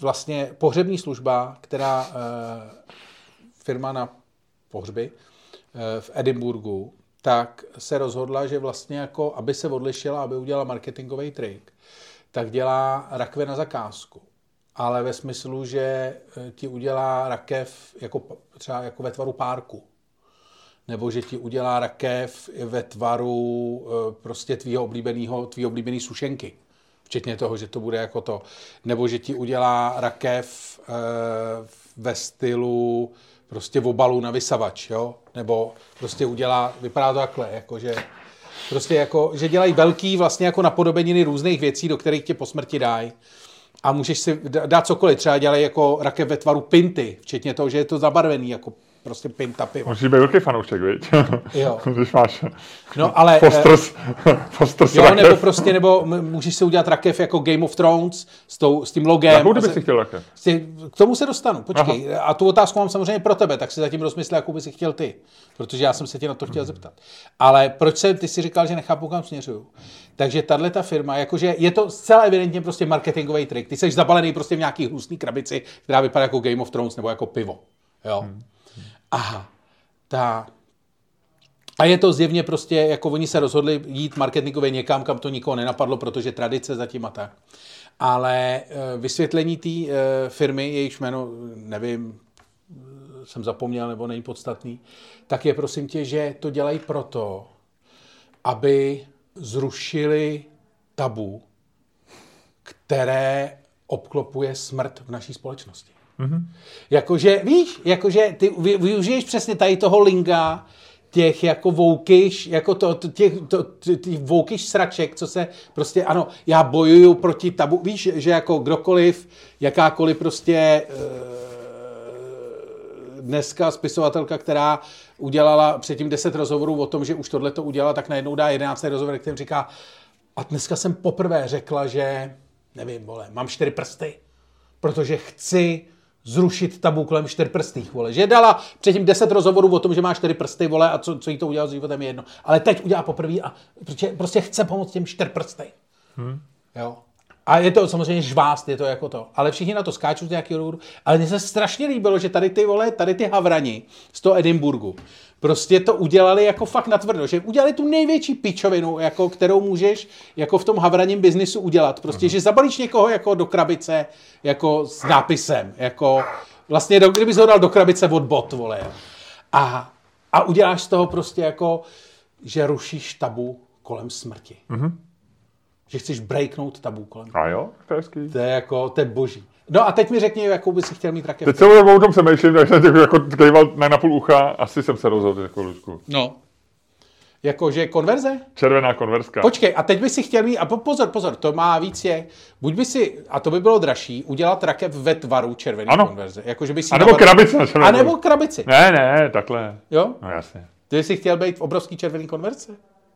A: vlastně pohřební služba, která eh, firma na pohřby eh, v Edinburgu, tak se rozhodla, že vlastně jako, aby se odlišila, aby udělala marketingový trik, tak dělá rakve na zakázku. Ale ve smyslu, že eh, ti udělá rakev jako, třeba jako ve tvaru párku nebo že ti udělá rakev ve tvaru eh, prostě tvýho oblíbeného, tvý oblíbený sušenky. Včetně toho, že to bude jako to. Nebo že ti udělá rakev eh, ve stylu prostě v obalu na vysavač, jo? Nebo prostě udělá, vypadá to takhle, jako že prostě jako, že dělají velký vlastně jako napodobeniny různých věcí, do kterých tě po smrti dají. A můžeš si dát cokoliv, třeba dělají jako rakev ve tvaru pinty, včetně toho, že je to zabarvený jako prostě pinta piva.
B: Musíš být velký fanoušek, viď?
A: Jo. *laughs*
B: Když máš
A: No, ale...
B: Fosters, *laughs* Fosters
A: Jo,
B: rakev.
A: nebo prostě, nebo můžeš si udělat rakev jako Game of Thrones s, tou, s tím logem.
B: Jakou kdyby
A: se-
B: si chtěl rakev?
A: si- K tomu se dostanu, počkej. Aha. A tu otázku mám samozřejmě pro tebe, tak si zatím rozmysli, jakou by si chtěl ty. Protože já jsem se tě na to chtěl zeptat. Ale proč se, ty si říkal, že nechápu, kam směřuju. Takže tahle ta firma, jakože je to zcela evidentně prostě marketingový trik. Ty jsi zabalený prostě v nějaký hnusný krabici, která vypadá jako Game of Thrones nebo jako pivo. Jo. Aha. Ta, a je to zjevně prostě, jako oni se rozhodli jít marketingově někam, kam to nikoho nenapadlo, protože tradice zatím a tak. Ale eh, vysvětlení té eh, firmy, jejíž jméno, nevím, eh, jsem zapomněl, nebo není podstatný, tak je prosím tě, že to dělají proto, aby zrušili tabu, které obklopuje smrt v naší společnosti. Mm-hmm. Jakože, víš, jakože ty vy- využiješ přesně tady toho linga, těch jako voukyš, jako to, těch, to, těch voukyš sraček, co se prostě, ano, já bojuju proti tabu, víš, že jako kdokoliv, jakákoliv prostě eh, dneska spisovatelka, která udělala předtím 10 rozhovorů o tom, že už tohle to udělala, tak najednou dá 11 rozhovor, kterým říká, a dneska jsem poprvé řekla, že, nevím, vole, mám čtyři prsty, protože chci zrušit tabu kolem čtyřprstých, vole. Že dala předtím 10 rozhovorů o tom, že má čtyři prsty, vole, a co, co jí to udělal s životem je jedno. Ale teď udělá poprvé a prostě, prostě chce pomoct těm čtyřprsty. Hmm. Jo. A je to samozřejmě žvást, je to jako to. Ale všichni na to skáčou z nějakého důvodu. Ale mně se strašně líbilo, že tady ty vole, tady ty havrani z toho Edinburgu, prostě to udělali jako fakt natvrdo, že udělali tu největší pičovinu, jako, kterou můžeš jako v tom havraním biznisu udělat. Prostě, že zabalíš někoho jako do krabice, jako s nápisem, jako vlastně, do, kdybys ho dal do krabice od bot, vole. A, a uděláš z toho prostě jako, že rušíš tabu kolem smrti. Mm-hmm. Že chceš breaknout tabu kolem.
B: A jo, to je.
A: To je jako, to je boží. No a teď mi řekni, jakou by si chtěl mít raketu.
B: Teď celou dobu o tom přemýšlím, tak jsem jako kejval na, na půl ucha, asi jsem se rozhodl jako Lučku.
A: No. Jakože konverze?
B: Červená konverska.
A: Počkej, a teď by si chtěl mít, a po- pozor, pozor, to má víc je, buď by si, a to by bylo dražší, udělat rakev ve tvaru červené
B: Ano.
A: konverze. Jakože by si
B: A nebo krabice na červenou
A: A nebo krabici.
B: Ne, ne, takhle.
A: Jo?
B: No jasně.
A: Ty by si chtěl být v obrovský červený konverze?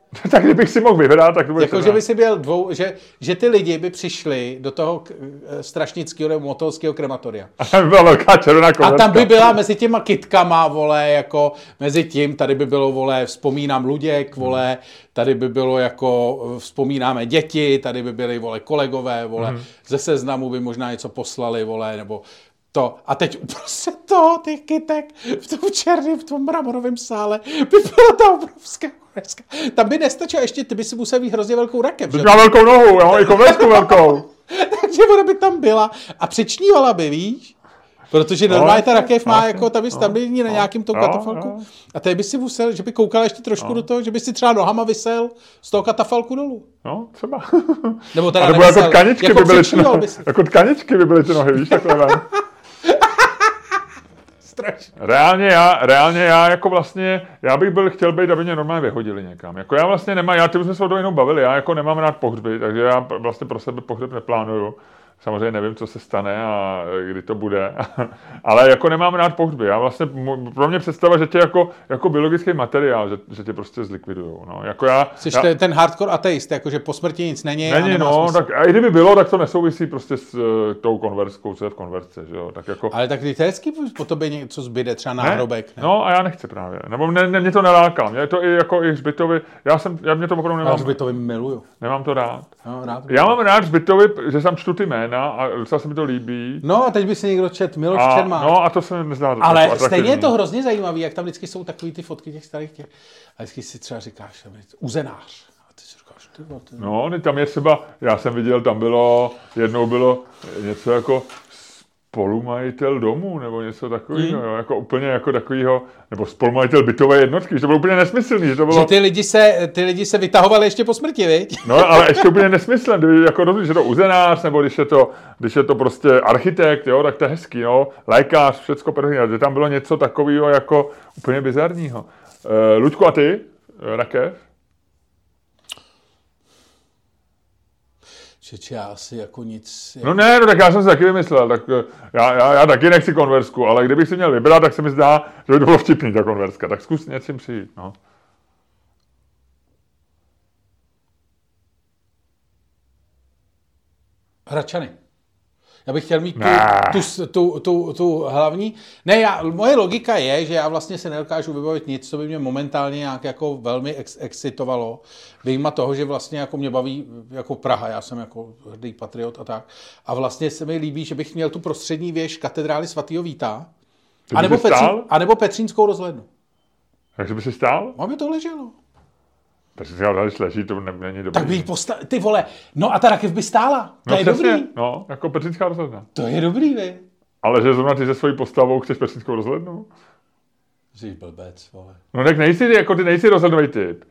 A: *laughs*
B: tak kdybych si mohl vybrat, tak to bude
A: Jako, že by si byl dvou, že, že ty lidi by přišli do toho k- eh, strašnického nebo motolského krematoria. *laughs*
B: A tam by byla velká červená
A: A tam by byla mezi těma kitkama, vole, jako mezi tím, tady by bylo, vole, vzpomínám Luděk, vole, tady by bylo jako eh, vzpomínáme děti, tady by byly, vole, kolegové, vole,
B: Mhm.
A: ze seznamu by možná něco poslali, vole, nebo to. A teď uprostřed toho, těch kytek, v tom černém, v tom mramorovém sále, by byla ta obrovská konverska. Tam by nestačilo, ještě ty by si musel mít hrozně velkou?
B: Teď má velkou nohu, mám i konversku velkou. *laughs*
A: Takže ona by tam byla a přečnívala by, víš? Protože normálně ta rakev má
B: no,
A: jako, tam by tam by na nějakým tom
B: no,
A: katafalku.
B: no.
A: A tady by si musel, že by koukala ještě trošku do toho, že by si třeba nohama vysel z toho katafalku dolů.
B: No, třeba.
A: Nebo teda
B: A nebo jako
A: nevysel,
B: tkaničky
A: jako
B: by byly ty nohy. Jako tkaničky by byly ty nohy, víš, takhle *laughs* ven.
A: Strašně.
B: Reálně já, reálně já jako vlastně, já bych byl chtěl být, aby mě normálně vyhodili někam. Jako já vlastně nemám, já tím jsme se o tom jenom bavili, já jako nemám rád pohřby, takže já vlastně pro sebe pohřeb neplánuju. Samozřejmě nevím, co se stane a kdy to bude, *laughs* ale jako nemám rád pohřby. Já vlastně, pro mě představa, že tě jako, jako biologický materiál, že, že tě prostě zlikvidujou. No. Jako já,
A: Jsi
B: já,
A: ten, hardcore ateist, jakože po smrti nic není. a
B: Není,
A: nemá
B: no,
A: smysl.
B: tak a i kdyby bylo, tak to nesouvisí prostě s uh, tou konverzkou, co je v konverzce, že jo, tak jako...
A: Ale tak ty hezky, po tobě něco zbyde, třeba
B: Ne?
A: náhrobek. Ne?
B: No a já nechci právě, nebo ne, ne, mě to neláká, mě to i jako i hřbitovy, já jsem, já mě to opravdu
A: Já
B: nemám,
A: hřbitovy miluju.
B: nemám to rád.
A: No, rád.
B: Já mám rád hřbitovy, že tam čtu ty jména a docela se mi to líbí.
A: no a teď by si někdo čet Miloš
B: A,
A: Čermák.
B: no a to se mi nezdá
A: Ale
B: jako
A: stejně je to hrozně zajímavý, jak tam vždycky jsou takový ty fotky těch starých těch. A vždycky si třeba říkáš, uzenář. A ty si říkáš, ty, ty
B: No, tam je třeba, já jsem viděl, tam bylo, jednou bylo něco jako spolumajitel domu, nebo něco takového, jo, jako úplně jako takového, nebo spolumajitel bytové jednotky, že to bylo úplně nesmyslný, že to bylo,
A: Že ty lidi se, ty lidi se vytahovali ještě po smrti, viď?
B: no, ale ještě úplně nesmyslný, kdyby jako rozumíš, že to uzenář, nebo když je to, když je to prostě architekt, jo, tak to je hezký, no, lékař, všecko ale že tam bylo něco takového jako úplně bizarního. Uh, Luďku, a ty, Eh, rakev?
A: Čeče, já asi jako nic...
B: No ne, no tak já jsem si taky vymyslel, tak eh, já, já, já taky nechci konversku, ale kdybych si měl vybrat, tak se mi zdá, že by to bylo vtipný, ta konverska. Tak zkus něčím přijít, no.
A: Hračany. Já bych chtěl mít tu, tu, tu, tu, tu hlavní... Ne, já, moje logika je, že já vlastně se nedokážu vybavit nic, co by mě momentálně nějak jako velmi ex, excitovalo. Vyjma toho, že vlastně jako mě baví jako Praha, já jsem jako hrdý patriot a tak. A vlastně se mi líbí, že bych měl tu prostřední věž katedrály svatého Víta, nebo? Petřín, a nebo Petřínskou rozhlednu.
B: Takže by si stál?
A: Mám to leželo.
B: Takže si tady leží, to ne, není dobrý.
A: Tak bych posta- ty vole, no a ta rakev by stála. To
B: no,
A: je
B: přesně,
A: dobrý.
B: No, jako Petřínská rozhledna.
A: To je dobrý, vy.
B: Ale že zrovna ty se svojí postavou chceš Petřínskou rozhlednu?
A: Jsi blbec, vole.
B: No tak nejsi, jako ty nejsi rozhlednový typ.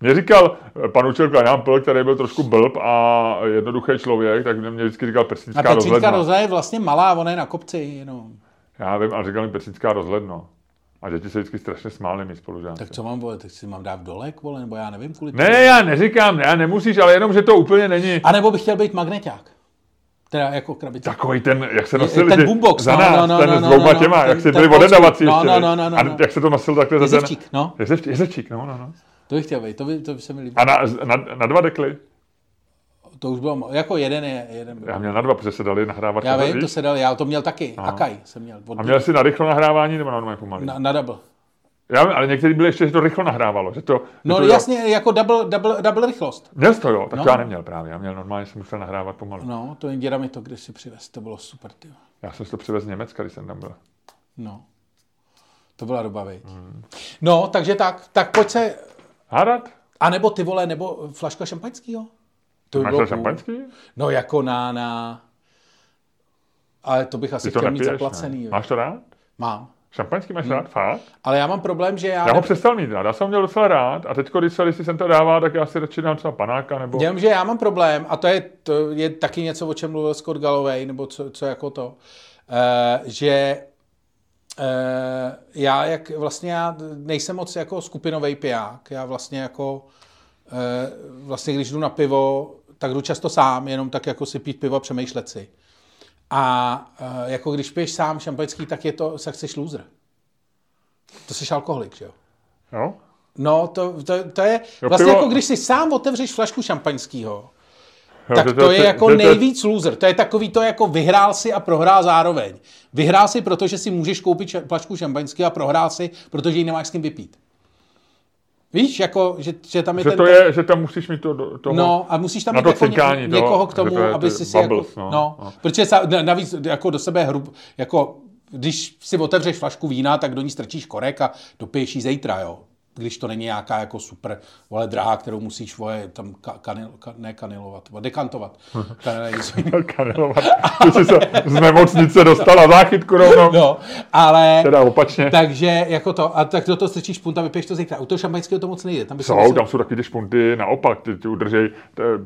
B: Mě říkal eh, pan učil Klaňámpl, který byl trošku blb a jednoduchý člověk, tak mě vždycky říkal
A: A
B: Petřínská
A: Petřínská
B: rozhledna.
A: rozhledna je vlastně malá, ona je na kopci jenom.
B: Já vím, a říkal mi Petřínská rozhledno. A děti se vždycky strašně smály mý spolužáci.
A: Tak co mám, vole, tak si mám dát dolek, vole, nebo já nevím, kvůli
B: Ne, já neříkám, ne, nemusíš, ale jenom, že to úplně není
A: A nebo bych chtěl být magneták. Teda jako krabice.
B: takový ten, jak se nosil,
A: ten boombox,
B: za
A: no,
B: nás,
A: no, no,
B: ten
A: no,
B: s
A: no,
B: dvouma
A: no,
B: těma,
A: ten-
B: jak si byli odedavací.
A: No,
B: ještě.
A: no, no, no,
B: A
A: no.
B: jak se to nosil takhle za ten...
A: Jezevčík, no.
B: Jezev, jezevčík, no, no, no.
A: To bych chtěl být, to by, to by se mi líbilo.
B: A na, na, na dva dekly.
A: To už bylo, jako jeden je, jeden byl.
B: Já měl na dva, protože se dali nahrávat.
A: Já vím, to se dal, já to měl taky, Akaj jsem měl. Od,
B: A měl jsi na rychlo nahrávání nebo na normálně pomalý?
A: na, na double.
B: Já, ale někteří byli ještě, že to rychlo nahrávalo. Že to, že
A: No
B: to,
A: jasně, jako double, double, double rychlost.
B: Měl to, jo? Tak
A: No.
B: já neměl právě. Já měl normálně, jsem musel nahrávat pomalu.
A: No, to jen děda mi to kdysi přivez, to bylo super, ty.
B: Já jsem si to přivez z Německa, když jsem tam byl.
A: No. To byla doba, viď? No, takže tak, tak pojď se,
B: Hádat?
A: a nebo ty vole, nebo flaška šampaňskýho? To by
B: Máš
A: bylo
B: šampaňský?
A: No jako na, na... Ale to bych asi
B: Ty to
A: chtěl mít
B: nepiješ,
A: zaplacený.
B: ne? Máš to rád?
A: Mám.
B: Šampaňský máš rád? Fakt?
A: Ale já mám problém, že já...
B: Já ho přestal mít rád. Já jsem ho měl docela rád a teď, když se jsem to dává, tak já si radši dám třeba panáka nebo...
A: Jenom, že já mám problém, a to je, to je taky něco, o čem mluvil Scott Galloway, nebo co, co jako to, uh, že uh, já jak vlastně já nejsem moc jako skupinový piják, já vlastně jako uh, vlastně když jdu na pivo, tak jdu často sám, jenom tak jako si pít pivo a přemýšlet si. A uh, jako když piješ sám šampaňský, tak je to, se chceš loser. To jsi alkoholik, že jo?
B: Jo?
A: No, to, to, to je
B: Jo,
A: vlastně
B: pivo-
A: jako když si sám otevřeš flašku šampaňského, tak to je jako
B: to-
A: nejvíc loser. To je takový to jako vyhrál si a prohrál zároveň. Vyhrál si, protože si můžeš koupit flašku šampaňského a prohrál si, protože ji nemáš s kým vypít. Víš, jako, že, že tam je
B: Že
A: ten...
B: to je, že tam musíš mít to, do- toho...
A: No a musíš tam mít
B: to
A: jako ně, někoho k tomu,
B: to je
A: aby si si
B: bubbles,
A: jako,
B: no,
A: no,
B: no.
A: protože sa, na- navíc jako do sebe hrub, jako když si otevřeš flašku vína, tak do ní strčíš korek a dopiješ ji zítra, jo. Když to není nějaká jako super, vole, drahá, kterou musíš, vole, tam ka, kanil, ka, ne kanilovat, vole, dekantovat. *laughs* Kanil je něco jiného.
B: Kanelovat. Ty jsi se z nemocnice dostala záchytku rovnou.
A: No, ale...
B: Teda opačně.
A: Takže jako to, a tak do toho strčíš punt a vypiješ to zítra. U toho šampaňského to moc nejde. Tam by
B: Jsou, tam jsou taky ty špunty, naopak, ty, ty udržej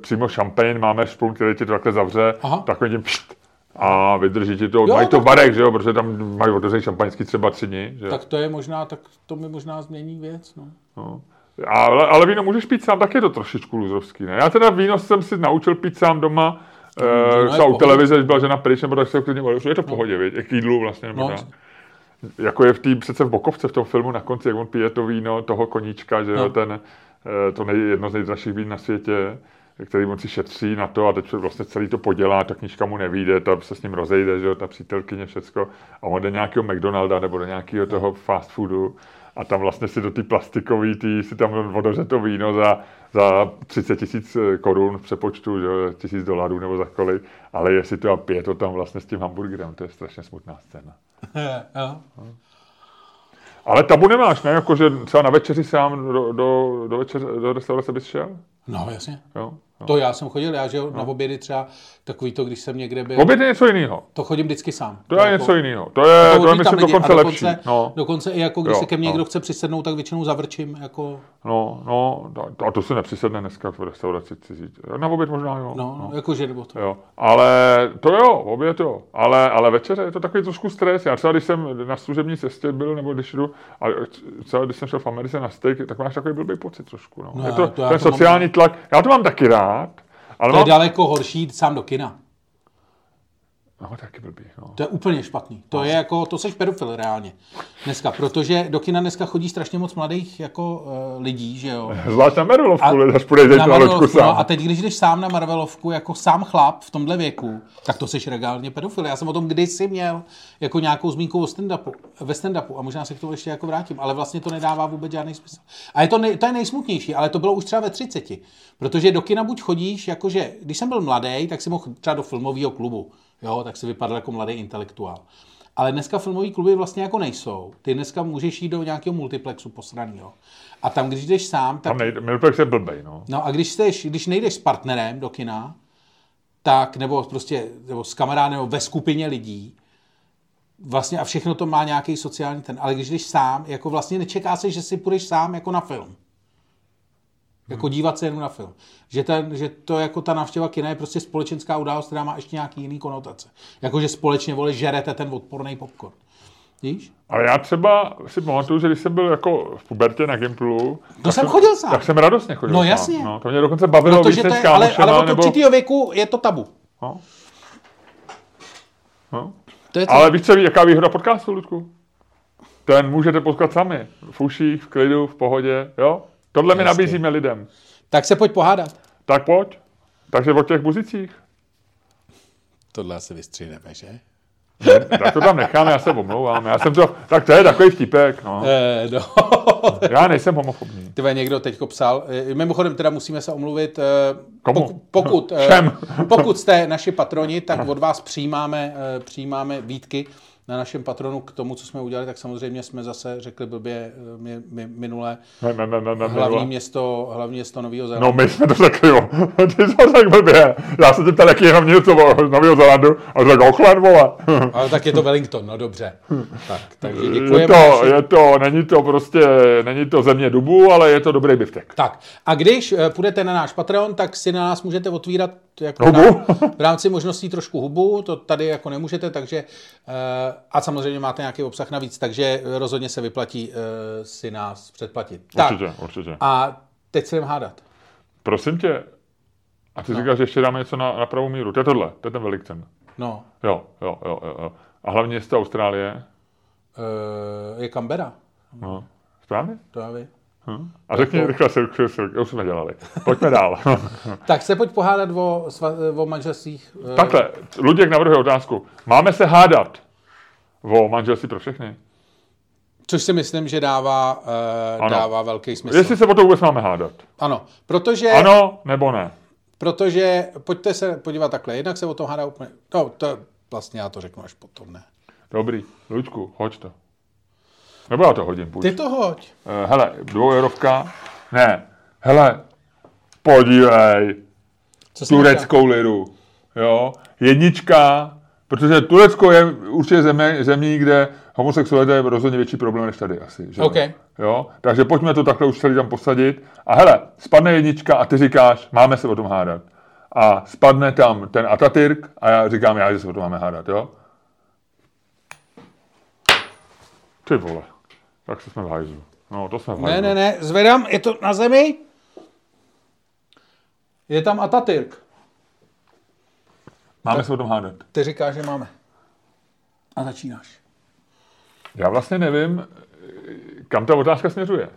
B: přímo šampaň, máme špunt, který ti to takhle zavře,
A: Aha.
B: takový tím pšt, a vydrží ti to,
A: Jo,
B: mají to v barech, že jo, protože tam mají otevřený šampaňský třeba tři dny, že jo.
A: Tak to je možná, tak to mi možná změní věc, no.
B: No. Ale, ale víno můžeš pít sám, tak je to trošičku luzovský, ne? Já teda víno jsem si naučil pít sám doma,
A: víno
B: uh,
A: v
B: u televize, když byla žena pryč, nebo tak se klidně volil, je to v pohodě, no. k jídlu vlastně, nebo
A: No.
B: no. Jako je v té přece v Bokovce v tom filmu na konci, jak on pije to víno toho koníčka, že jo,
A: No.
B: ten, eh, to nej, jedno z nejdražších vín na světě, který on si šetří na to a teď vlastně celý to podělá, ta knížka mu nevíde, ta se s ním rozejde, že jo, ta přítelkyně, všecko a on jde nějakého McDonalda nebo do nějakého toho fast foodu a tam vlastně si do té plastikové, tý, si tam odevře to víno za, za 30 tisíc korun v přepočtu, že jo, tisíc dolarů nebo za kolik, ale jestli to a pije to tam vlastně s tím hamburgerem, to je strašně smutná scéna. *laughs* Ale tabu nemáš, ne? Jako, že třeba na večeři sám do, do, do, večeře, do restaurace bys šel?
A: No, jasně.
B: Jo? Jo.
A: To já jsem chodil, já že jo, na obědy třeba takový to, když jsem někde byl,
B: Oběd je něco jiného.
A: to chodím vždycky sám.
B: To je
A: jako-
B: něco jiného. To je, to je myslím, dokonce
A: A
B: lepší.
A: dokonce,
B: No,
A: dokonce i jako, když
B: Jo,
A: se ke mně
B: no.
A: někdo chce přisednout, tak většinou zavrčím, jako,
B: no, no, a to se nepřisedne dneska v restauraci cizí. Na oběd možná, jo.
A: no, no. jakože nebo to.
B: Jo, ale to jo, oběd jo, ale, ale večeře je to takový trošku stres. Já třeba, když jsem na služební cestě byl, nebo když jdu, a třeba když jsem šel v Americe na steak, tak máš takový blbý pocit trošku. No.
A: No,
B: je to,
A: to
B: ten
A: to mám-
B: sociální tlak, já to mám taky rád, ale
A: To je
B: mám,
A: daleko horší jít sám do kina.
B: No, taky blbý, no.
A: To je úplně špatný. To je jako, to seš pedofil reálně. Dneska, protože do kina dneska chodí strašně moc mladých jako uh, lidí, že jo. *laughs*
B: Zvlášť na Merlovku,
A: A-
B: až půjdeš
A: Na
B: na
A: Marvelovku,
B: sám.
A: no, a teď, když jdeš sám na Marvelovku jako sám chlap v tomhle věku, tak to seš regálně pedofil. Já jsem o tom kdysi měl jako nějakou zmínku o stand-upu, ve stand-upu a možná se k tomu ještě jako vrátím, ale vlastně to nedává vůbec žádný smysl. A je to, nej, to je nejsmutnější, ale to bylo už třeba ve 30. Protože do kina buď chodíš, jakože, když jsem byl mladý, tak si mohl třeba do filmového klubu, jo, tak si vypadal jako mladý intelektuál. Ale dneska filmové kluby vlastně jako nejsou. Ty dneska můžeš jít do nějakého multiplexu posranýho. A tam, když jdeš sám, tak
B: Tam nejde, Milpex je blbej, no.
A: No a když, jdeš, když nejdeš s partnerem do kina, tak nebo prostě nebo s kamarádem nebo ve skupině lidí, vlastně a všechno to má nějaký sociální ten, ale když jdeš sám, jako vlastně nečeká se, že si půjdeš sám jako na film. Jako dívat se jenom na film. Že, ten, že to jako ta návštěva kina je prostě společenská událost, která má ještě nějaký jiný konotace. Jako že společně vole žerete ten odporný popcorn. Víš?
B: Ale já třeba si pamatuju, že když jsem byl jako v pubertě na Gimplu,
A: To jsem chodil sám.
B: tak jsem radostně chodil
A: No
B: sám.
A: jasně.
B: No, to mě dokonce bavilo
A: Protože
B: víc
A: to
B: než
A: je, ale, ale od
B: nebo...
A: určitého věku je to tabu.
B: No. No.
A: To je.
B: Ale víš co, jaká výhoda podcastu, Ludku? Ten můžete potkat sami. V uších, v klidu, v pohodě, jo? Tohle my nabízíme lidem.
A: Tak se pojď pohádat.
B: Tak pojď. Takže o těch muzicích.
A: Tohle asi vystřihneme, že?
B: Tak to tam necháme, já se omlouvám. Já jsem to, tak to je takový vtipek, no.
A: Eh, no. *laughs*
B: Já nejsem homofobní.
A: Tyve, někdo teď psal. Eh, Mimochodem teda musíme se omluvit. eh,
B: Komu?
A: Pokud, pokud,
B: Všem.
A: pokud jste naši patroni, tak od vás přijímáme, přijímáme výtky na našem patronu k tomu, co jsme udělali, tak samozřejmě jsme zase řekli blbě eh, mi, mi, minule
B: Ne, ne, ne, ne,
A: hlavní
B: ne.
A: město, hlavní město Nového Zélandu.
B: No my jsme to řekli, jo. *laughs* Ty jsi to řekl blbě. Já se tě ptal, jaký je hlavní z Nového Zélandu a řekl Auckland, vole. *laughs*
A: Ale tak je to Wellington, no dobře. Tak, takže
B: Je
A: děkujeme.
B: to,
A: naši-
B: je to, není to prostě, není to země dubu, ale je to dobrý biftek.
A: Tak a když eh, půjdete na náš Patreon, tak si na nás můžete otvírat jako
B: Hubu?
A: Na, v rámci možností trošku hubu, to tady jako nemůžete, takže eh, a samozřejmě máte nějaký obsah navíc, takže rozhodně se vyplatí eh, si nás předplatit.
B: Určitě,
A: Tak
B: určitě.
A: a teď se jdem hádat.
B: Prosím tě, a ty říkáš, že ještě dáme něco na, na pravou míru. To je tohle, to je ten Wellington.
A: No,
B: Jo, jo, jo, jo. A hlavně město Austrálie.
A: eh, je Canberra,
B: No. Správně?
A: to já vím.
B: Hm. A řekni rychle, se, už jsme dělali. Pojďme dál. *laughs*
A: Tak se pojď pohádat o, o manželstvích. eh,
B: Takhle, Luděk navrhuje otázku. Máme se hádat o manželství pro všechny?
A: Což si myslím, že dává,
B: Ano.
A: dává velký smysl.
B: Jestli se o to vůbec máme hádat.
A: Ano, protože...
B: Ano nebo ne?
A: Protože, pojďte se podívat takhle, jednak se o tom hádá úplně, no to vlastně já to řeknu až potom, ne.
B: Dobrý. Luďku, hoď to. Nebo já to hodím, půjď.
A: Ty to hoď.
B: Eh, hele, dvoueurovka. Ne. Hele, podívej.
A: Co
B: tureckou liru. Jo? Jednička, protože Turecko je určitě země, zemí, kde homosexualita je rozhodně větší problém než tady asi. Že? jo?
A: OK.
B: Jo? Takže pojďme to takhle už celý tam posadit. A hele, spadne jednička a ty říkáš, máme se o tom hádat. A spadne tam ten Atatürk a já říkám, já, že se o tom máme hádat, jo? Ty vole, tak se jsme v hajzlu. No, to jsme v hajzlu.
A: Ne, ne, ne, zvedám, je to na zemi. Je tam Atatürk.
B: Máme se o tom hádat.
A: Ty říkáš, že máme. A začínáš.
B: Já vlastně nevím, kam ta otázka směřuje.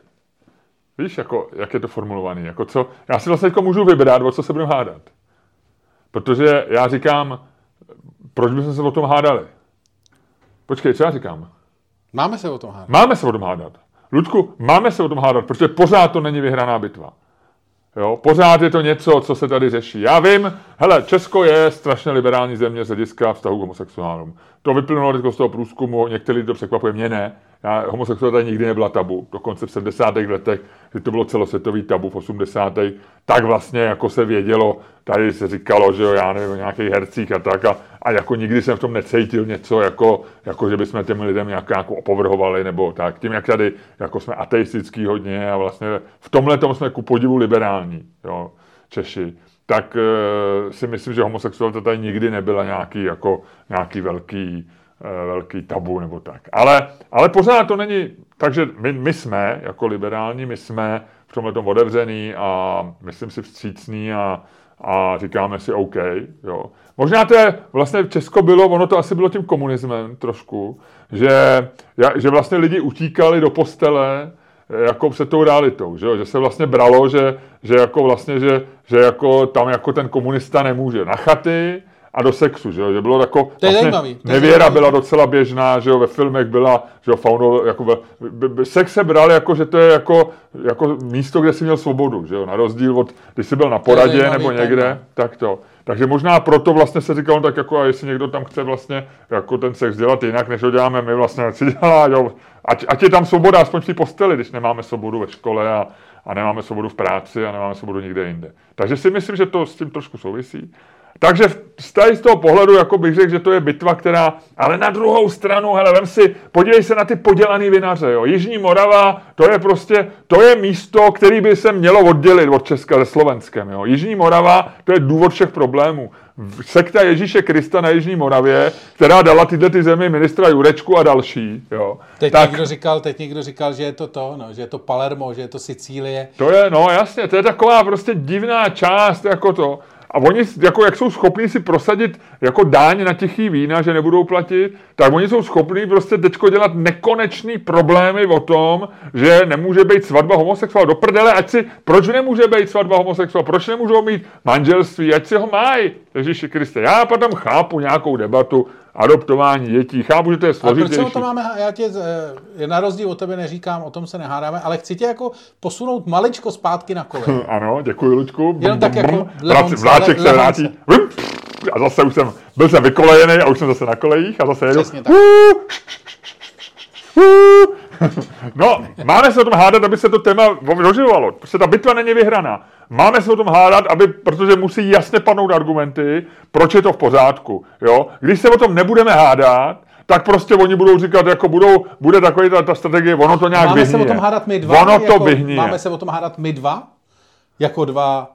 B: Víš, jako, jak je to formulovaný? Jako co, já si vlastně teďko můžu vybrat, o co se budeme hádat. Protože já říkám, proč bychom se o tom hádali? Počkej, co já říkám?
A: Máme se o tom hádat.
B: Máme se o tom hádat. Ludku, máme se o tom hádat, protože pořád to není vyhraná bitva. Jo, pořád je to něco, co se tady řeší. Já vím, hele, Česko je strašně liberální země z hlediska vztahu k homosexuálům. To vyplynulo z toho průzkumu, některý to překvapuje, mě ne. Já, homosexualita nikdy nebyla tabu, dokonce v 70. letech, kdy to bylo celosvětový tabu v 80. tak vlastně jako se vědělo, tady se říkalo, že jo, já nevím, o nějakých hercích a tak a, a jako nikdy jsem v tom necítil něco, jako, jako že bychom těm lidem nějak jako opovrhovali nebo tak. Tím, jak tady jako jsme ateistický hodně a vlastně v tomhle tom jsme ku podivu liberální, jo, Češi, tak e, si myslím, že homosexualita tady nikdy nebyla nějaký, jako, nějaký velký, velký tabu nebo tak. Ale, ale pořád to není, takže my, my jsme jako liberální, my jsme v tomhle tom otevřený a myslím si vstřícný a, a říkáme si OK. Jo. Možná to je, vlastně Česko bylo, ono to asi bylo tím komunismem trošku, že, že vlastně lidi utíkali do postele eh, jako před tou realitou, že, jo? že se vlastně bralo, že, že jako vlastně, že, že jako tam jako ten komunista nemůže na chaty a do sexu, že, jo? že bylo jako,
A: To je zajímavý, to
B: nevěra
A: zajímavý.
B: byla docela běžná, že jo, ve filmech byla, že jo, fauno, jako, ve- b- b- sex se bral jako, že to je jako, jako místo, kde jsi měl svobodu, že jo, na rozdíl od, když jsi byl na poradě
A: zajímavý
B: nebo
A: téma.
B: někde, tak to. Takže možná proto vlastně se říkalo tak jako, a jestli někdo tam chce vlastně jako ten sex dělat jinak, než ho děláme my vlastně, ať si dělá, jo, ať, ať je tam svoboda aspoň v té posteli, když nemáme svobodu ve škole a, a nemáme svobodu v práci a nemáme svobodu nikde jinde. Takže si myslím, že to s tím trošku souvisí. Takže z toho pohledu jako bych řekl, že to je bitva, která, ale na druhou stranu, hele, vem si, podívej se na ty podělaný vinaře, jo. Jižní Morava, to je prostě, to je místo, který by se mělo oddělit od Česka se Slovenskem, jo. Jižní Morava, to je důvod všech problémů. Sekta Ježíše Krista na Jižní Moravě, která dala tyhle ty zemi ministra Jurečku a další, jo.
A: Teď,
B: tak
A: někdo říkal, teď někdo říkal, že je to to, no, že je to Palermo, že je to Sicílie.
B: To je, no jasně, to je taková prostě divná část, jako to. A oni, jako jak jsou schopní si prosadit jako dáň na tichý vína, že nebudou platit, tak oni jsou schopní prostě teďko dělat nekonečný problémy o tom, že nemůže být svatba homosexuál. Do prdele, ať si, proč nemůže být svatba homosexuál, proč nemůžou mít manželství, ať si ho mají. Ježíši Kriste, já potom chápu nějakou debatu, adoptování dětí. Chápu, že to je
A: proč
B: složitější.
A: o to máme, já tě, eh, na rozdíl od tebe neříkám, o tom se nehádáme, ale chci tě jako posunout maličko zpátky na kole.
B: Ano, děkuji, Lučku.
A: Jenom tak jako
B: Vláček se vrátí. A zase už jsem, byl jsem vykolejený a už jsem zase na kolejích a zase jedu.
A: Přesně tak.
B: No, máme se o tom hádat, aby se to téma doživovalo. Prostě ta bitva není vyhraná. Máme se o tom hádat, aby, protože musí jasně padnout argumenty, proč je to v pořádku. Jo? Když se o tom nebudeme hádat, tak prostě oni budou říkat, jako budou, bude takový ta, ta strategie, ono to nějak
A: Máme se
B: vyhníje.
A: o tom hádat my dva?
B: Ono to
A: jako,
B: vyhníje.
A: Máme se o tom hádat my dva? Jako dva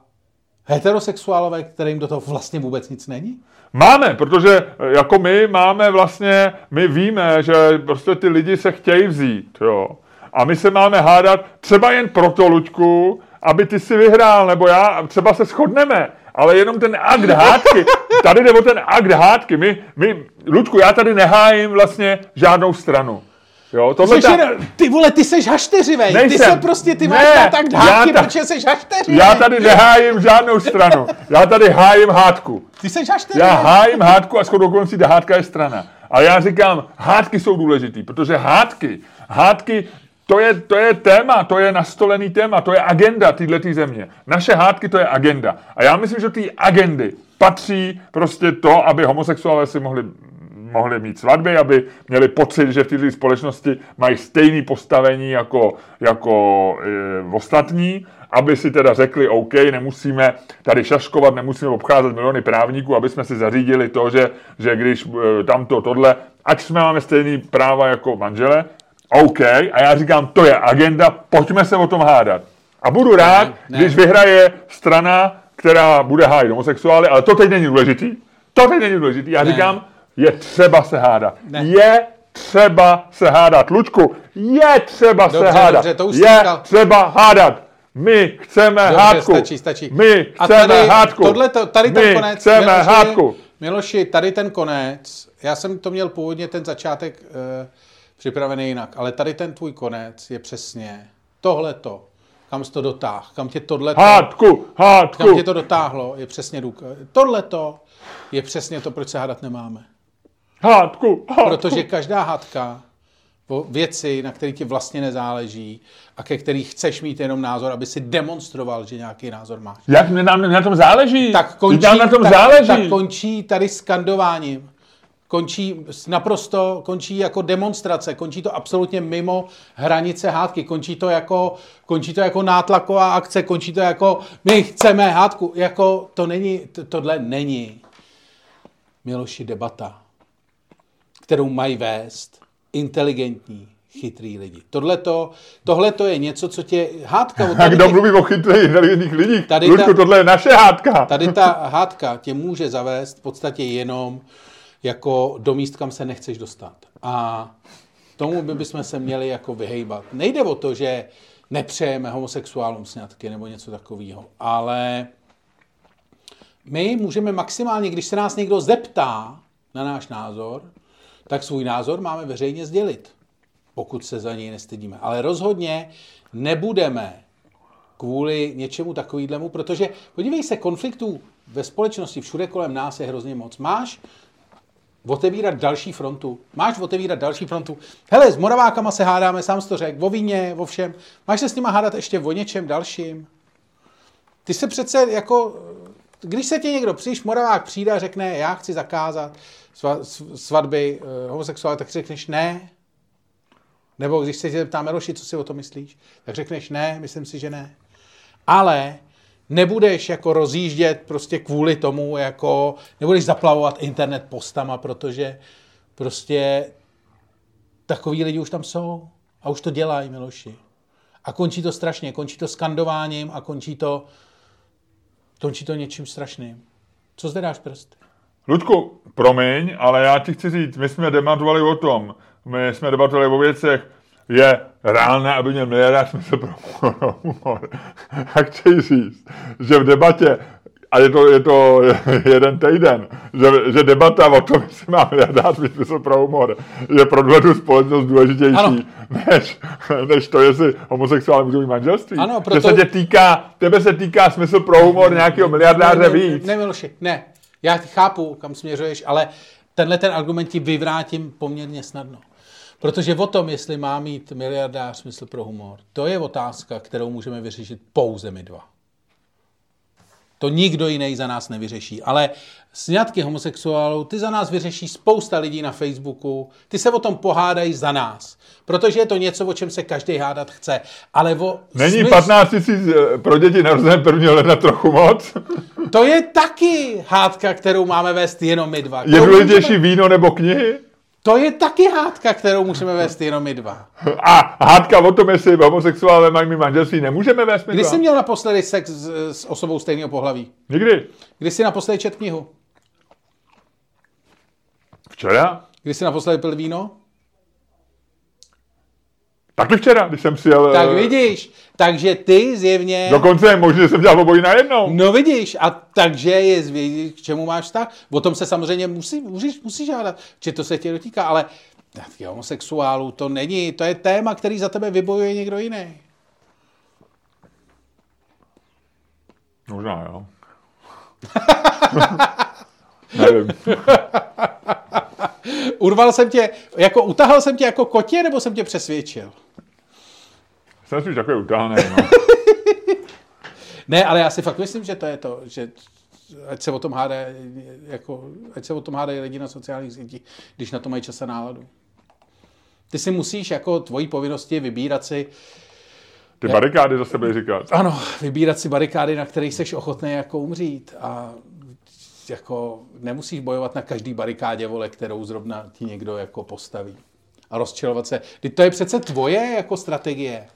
A: heterosexuálové, kterým do toho vlastně vůbec nic není?
B: Máme, protože eh, jako my máme vlastně, my víme, že prostě ty lidi se chtějí vzít, jo. A my se máme hádat třeba jen proto, Luďku, aby ty si vyhrál, nebo já, třeba se shodneme, ale jenom ten akt hádky, tady jde o ten akt hádky, my, my, Luďku, já tady nehájím vlastně žádnou stranu. Jo, tohle
A: jen, ty vole, ty seš hašteřivej, ty se prostě, ty
B: Ne,
A: máš tak
B: já
A: dávky,
B: ta-
A: protože seš hašteřivej.
B: já tady nehájím žádnou stranu, já tady hájím hádku.
A: Ty seš hašteřivej.
B: Já hájím hádku a shodou okolností ta hádka je strana. Ale já říkám, hádky jsou důležitý, protože hádky, hádky, to je, to je téma, to je nastolený téma, to je agenda této země. Naše hádky to je agenda. A já myslím, že té agendy patří prostě to, aby homosexuálové si mohli mohli mít svatby, aby měli pocit, že v této společnosti mají stejné postavení jako, jako e, ostatní, aby si teda řekli, OK, nemusíme tady šaškovat, nemusíme obcházet miliony právníků, aby jsme si zařídili to, že, že když e, tamto, tohle, ať jsme máme stejný práva jako manžele, OK, a já říkám, to je agenda, pojďme se o tom hádat. A budu rád,
A: Ne, ne.
B: když vyhraje strana, která bude hájit homosexuály, ale to teď není důležitý. To teď není důležitý. Já
A: Ne.
B: říkám, je třeba se hádat.
A: Ne.
B: Je třeba se hádat. Lučku, je třeba
A: Dobře,
B: se hádat.
A: dobře, to už
B: je
A: říkal.
B: třeba hádat. My chceme
A: Dobře,
B: hádku.
A: stačí, stačí.
B: My
A: A
B: chceme
A: tady,
B: hádku.
A: Tohleto, tady ten
B: My
A: konec.
B: chceme
A: Miloši,
B: hádku.
A: Miloši, tady ten konec, já jsem to měl původně ten začátek e, připravený jinak, ale tady ten tvůj konec je přesně tohleto, kam jsi to dotáhl, kam tě tohleto,
B: Hádku, hádku.
A: kam tě to dotáhlo, je přesně důkaz. Tohleto je přesně to, proč se hádat nemáme.
B: Hádku, hádku.
A: Protože každá hádka o věci, na které ti vlastně nezáleží a ke kterých chceš mít jenom názor, aby si demonstroval, že nějaký názor máš.
B: Jak mě nám na tom záleží?
A: tak končí,
B: Nám na tom
A: tak,
B: záleží.
A: tak končí tady skandováním. Končí naprosto, končí jako demonstrace, končí to absolutně mimo hranice hádky, končí to jako, končí to jako nátlaková akce, končí to jako my chceme hádku, jako to není, to, tohle není Miloši debata, kterou mají vést inteligentní, chytrý lidi. Tohleto, tohleto je něco, co tě hádka... od *laughs*
B: A kdo mluví o chytrých, inteligentních lidích?
A: Tady
B: Luďku,
A: ta-
B: tohle je naše hádka.
A: Tady ta hádka tě může zavést v podstatě jenom jako do míst, kam se nechceš dostat. A tomu by bychom se měli jako vyhejbat. Nejde o to, že nepřejeme homosexuálům sňatky nebo něco takového, ale my můžeme maximálně, když se nás někdo zeptá na náš názor, tak svůj názor máme veřejně sdělit, pokud se za něj nestydíme. Ale rozhodně nebudeme kvůli něčemu takovýhlemu, protože podívej se, konfliktů ve společnosti všude kolem nás je hrozně moc. Máš otevírat další frontu. Máš otevírat další frontu. Hele, s Moravákama se hádáme, sám to řekl, o víně, o všem. Máš se s nima hádat ještě o něčem dalším? Ty se přece jako, když se tě někdo přiš, Moravák přijde a řekne, já chci zakázat svatby eh, homosexuálů, tak řekneš ne. Nebo když se tě ptá Meloši, co si o to myslíš, tak řekneš ne, myslím si, že ne. Ale nebudeš jako rozjíždět prostě kvůli tomu, jako nebudeš zaplavovat internet postama, protože prostě takový lidi už tam jsou a už to dělají, Miloši. A končí to strašně, končí to skandováním a končí to, končí to něčím strašným. Co zvedáš prst?
B: Ludku, promiň, ale já ti chci říct, my jsme debatovali o tom, my jsme debatovali o věcech, je reálné, aby měl miliardář smysl pro humor. *laughs* A chci říct, že v debatě, a je to, je to *laughs* jeden týden, že, že debata o tom, jestli má miliardář smysl pro humor, je pro tuhle společnost důležitější,
A: Ano.
B: než, *laughs* než to, jestli homosexuálně můžou mít manželství.
A: Ano,
B: Že
A: proto-
B: se tě týká, tebe se týká smysl pro humor nějakého miliardáře
A: ne,
B: víc.
A: Ne, ne, Miloši, ne. Já chápu, kam směřuješ, ale tenhle ten argument ti vyvrátím poměrně snadno. Protože o tom, jestli má mít miliardář smysl pro humor, to je otázka, kterou můžeme vyřešit pouze my dva. To nikdo jiný za nás nevyřeší. Ale sňatky homosexuálů, ty za nás vyřeší spousta lidí na Facebooku, ty se o tom pohádají za nás. Protože je to něco, o čem se každý hádat chce. Ale o
B: Není
A: smysl-
B: 15 tisíc eh, pro děti narozené 1. ledna trochu moc?
A: To je taky hádka, kterou máme vést jenom my dva.
B: Je důležitější
A: můžeme-
B: víno nebo knihy?
A: To je taky hádka, kterou můžeme vést jenom my dva.
B: A hádka o tom, jestli homosexuálové mají mít manželství, nemůžeme vést my
A: Kdy
B: dva?
A: jsi měl naposledy sex s, s osobou stejného pohlaví?
B: Nikdy.
A: Kdy jsi naposledy čet knihu?
B: Včera?
A: Kdy jsi naposledy pil víno?
B: Taky včera, když jsem přijel...
A: Tak
B: eh,
A: vidíš, takže ty zjevně...
B: Dokonce je možné, že jsem dělal obojí najednou.
A: No vidíš, a takže je zvědět, k čemu máš vztah. O tom se samozřejmě musí, musíš, musíš žádat, že to se tě dotýká, ale taky homosexuálů to není, to je téma, který za tebe vybojuje někdo jiný.
B: Možná, jo. *laughs* Nevím. *laughs*
A: Urval jsem tě, jako utahal jsem tě jako kotě, nebo jsem tě přesvědčil?
B: Jsem spíš takový utáhnej, no. *laughs*
A: Ne, ale já si fakt myslím, že to je to, že ať se o tom hádá, jako, ať se o tom hádají lidi na sociálních sítích, když na to mají čas a náladu. Ty si musíš jako tvojí povinnosti vybírat si,
B: Ty barikády zase byly říkat.
A: ano, vybírat si barikády, na kterých jsi ochotný jako umřít a jako nemusíš bojovat na každý barikádě, vole, kterou zrovna ti někdo jako postaví. A rozčilovat se. Teď to je přece tvoje jako strategie.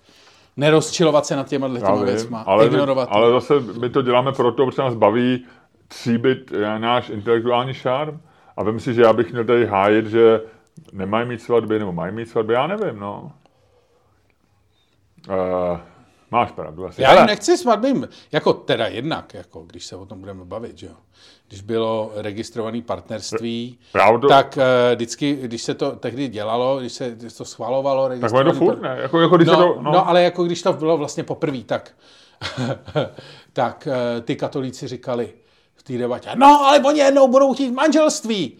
A: Nerozčilovat se nad těma těma věcma.
B: ale,
A: ignorovat.
B: ale zase my to děláme proto, protože nás baví tříbit eh, náš intelektuální šarm. A vím si, že já bych měl tady hájit, že nemají mít svatby, nebo mají mít svatby, já nevím, no. Uh, máš pravdu asi.
A: Já
B: Ale-
A: jim nechci svatbím, jako teda jednak, jako když se o tom budeme bavit, že jo. Když bylo registrované partnerství,
B: to-
A: tak uh, vždycky, když se to tehdy dělalo, když se když to schvalovalo,
B: Tak to furt, ne? Jako, jako když
A: No,
B: se
A: no.
B: to,
A: no, ale jako když to bylo vlastně poprvé, tak, *laughs* tak eh, ty katolíci říkali v té debatě, no ale oni jednou budou chtít manželství.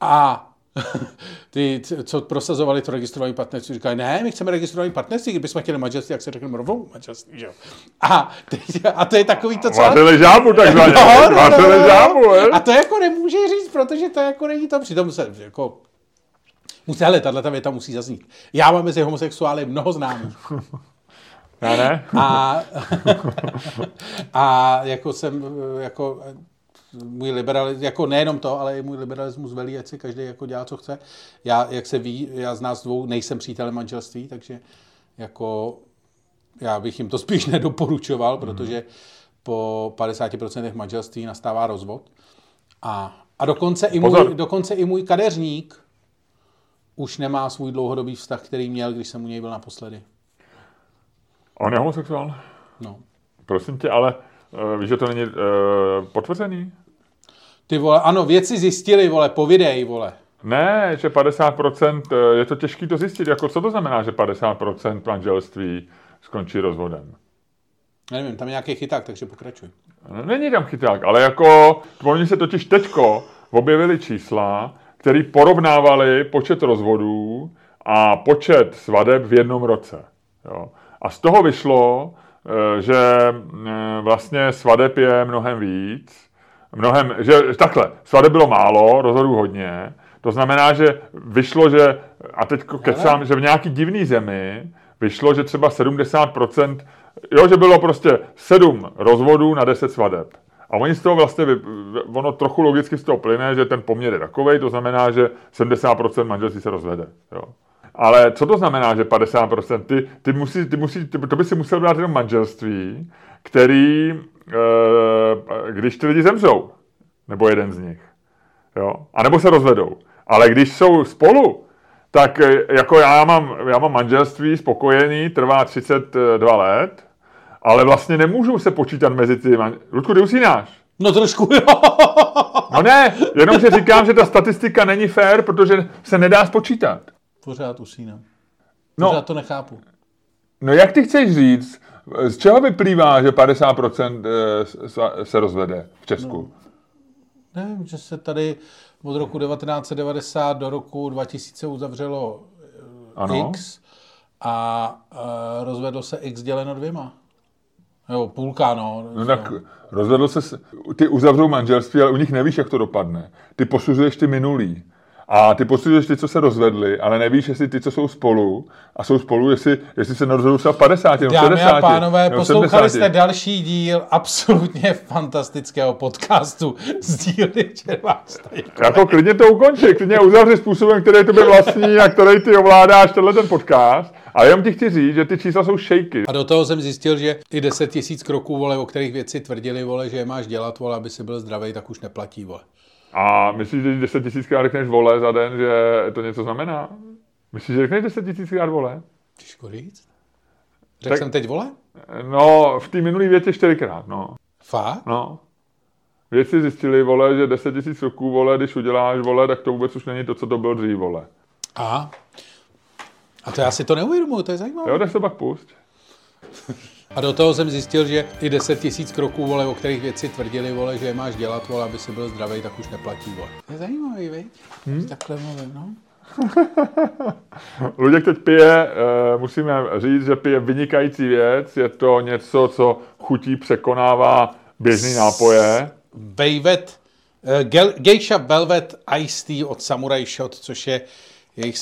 A: A *laughs* ty, co prosazovali to registrované partnerství, říkali, ne, my chceme registrované partnerství, kdybychom chtěli manželství, jak se řekneme rovnou manželství, že jo. A, teď, a to je takový to, co...
B: Vařili žábu takzvaně.
A: No, no, no, no, no.
B: žábu, je?
A: A to jako nemůže říct, protože to jako není to. Přitom se jako Musí, hele, tahle věta musí zaznít. Já mám mezi homosexuály mnoho známých.
B: Já ne?
A: A, *laughs* a jako jsem, jako můj liberalismus, jako nejenom to, ale i můj liberalismus velí, ať si každý jako dělá, co chce. Já, jak se ví, já z nás dvou nejsem přítelem manželství, takže jako já bych jim to spíš *laughs* nedoporučoval, protože po 50% manželství nastává rozvod. A, a dokonce, i můj,
B: Pozor.
A: dokonce i můj kadeřník už nemá svůj dlouhodobý vztah, který měl, když jsem u něj byl naposledy.
B: On je homosexuál?
A: No.
B: Prosím tě, ale víš, že to není uh, potvrzený?
A: Ty vole, ano, věci zjistili, vole, povidej, vole.
B: Ne, že 50%, eh, je to těžké to zjistit. Jako, co to znamená, že 50% manželství skončí rozvodem?
A: Nevím, tam je nějaký chyták, takže pokračuj.
B: No, Není tam chyták, ale jako, oni se totiž teďko objevili čísla, které porovnávali počet rozvodů a počet svadeb v jednom roce. Jo. A z toho vyšlo, eh, že eh, vlastně svadeb je mnohem víc, mnohem, že takhle, svadeb bylo málo, rozhodů hodně, to znamená, že vyšlo, že, a teď kecám, že v nějaký divný zemi vyšlo, že třeba 70%, jo, že bylo prostě 7 rozvodů na 10 svadeb. A oni z toho vlastně, ono trochu logicky z toho plyne, že ten poměr je takovej, to znamená, že 70% manželství se rozvede. Jo. Ale co to znamená, že 50%? Ty, ty, musí, ty musí, ty, to by si musel brát jenom manželství, který, e, když ty lidi zemřou, nebo jeden z nich, jo, a nebo se rozvedou. Ale když jsou spolu, tak e, jako já mám, já mám manželství spokojený, trvá 32 let, ale vlastně nemůžu se počítat mezi ty man... Ludku, ty usínáš?
A: No trošku, jo.
B: No ne, jenomže říkám, že ta statistika není fair, protože se nedá spočítat.
A: Pořád usínám.
B: No.
A: Pořád to nechápu.
B: No jak ty chceš říct, z čeho vyplývá, že 50% eh, se rozvede v Česku?
A: Nevím, že se tady od roku 1990 do roku 2000 uzavřelo eh,
B: Ano.
A: X a uh, rozvedlo se X děleno dvěma. Nebo půlka, no.
B: No tak rozvedl se, ty uzavřou manželství, ale u nich nevíš, jak to dopadne. Ty posuzuješ ty minulý. A ty posuzuješ ty, co se rozvedli, ale nevíš, jestli ty, co jsou spolu, a jsou spolu, jestli, jestli se nerozvedou třeba v 50, nebo v
A: Dámy
B: 60,
A: a pánové, poslouchali
B: 70.
A: jste další díl absolutně fantastického podcastu z díly.
B: Jako klidně to ukonči, klidně uzavři způsobem, který tebe vlastní a který ty ovládáš, tenhle ten podcast. A jenom ti chci říct, že ty čísla jsou shaky.
A: A do toho jsem zjistil, že i 10 tisíc kroků, vole, o kterých věci tvrdili, vole, že je máš dělat, vole, aby si byl zdravý, tak už neplatí, vole.
B: A myslíš, že když 10 tisíckrát řekneš vole za den, že to něco znamená? Myslíš, že řekneš 10 tisíckrát vole?
A: Těžko říct. Řekl
B: Tak-
A: jsem teď vole?
B: No, v té minulé větě čtyřikrát, no.
A: Fakt?
B: No. Vědci zjistili, vole, že 10 tisíc roků, vole, když uděláš, vole, tak to vůbec už není to, co to bylo dřív, vole.
A: Aha. A to já si to neuvědomuji, to je zajímavé.
B: Jo, tak se pak pust. *laughs*
A: A do toho jsem zjistil, že i 10 tisíc kroků, vole, o kterých věci tvrdili, vole, že je máš dělat, vole, aby si byl zdravý, tak už neplatí, vole. To je zajímavý, viď? Hmm? Takhle mluvím, no. *laughs*
B: Luděk teď pije, uh, musíme říct, že pije vynikající věc, je to něco, co chutí překonává běžný nápoje.
A: Velvet, uh, Gel, Geisha Velvet Ice Tea od Samurai Shot, což je jejich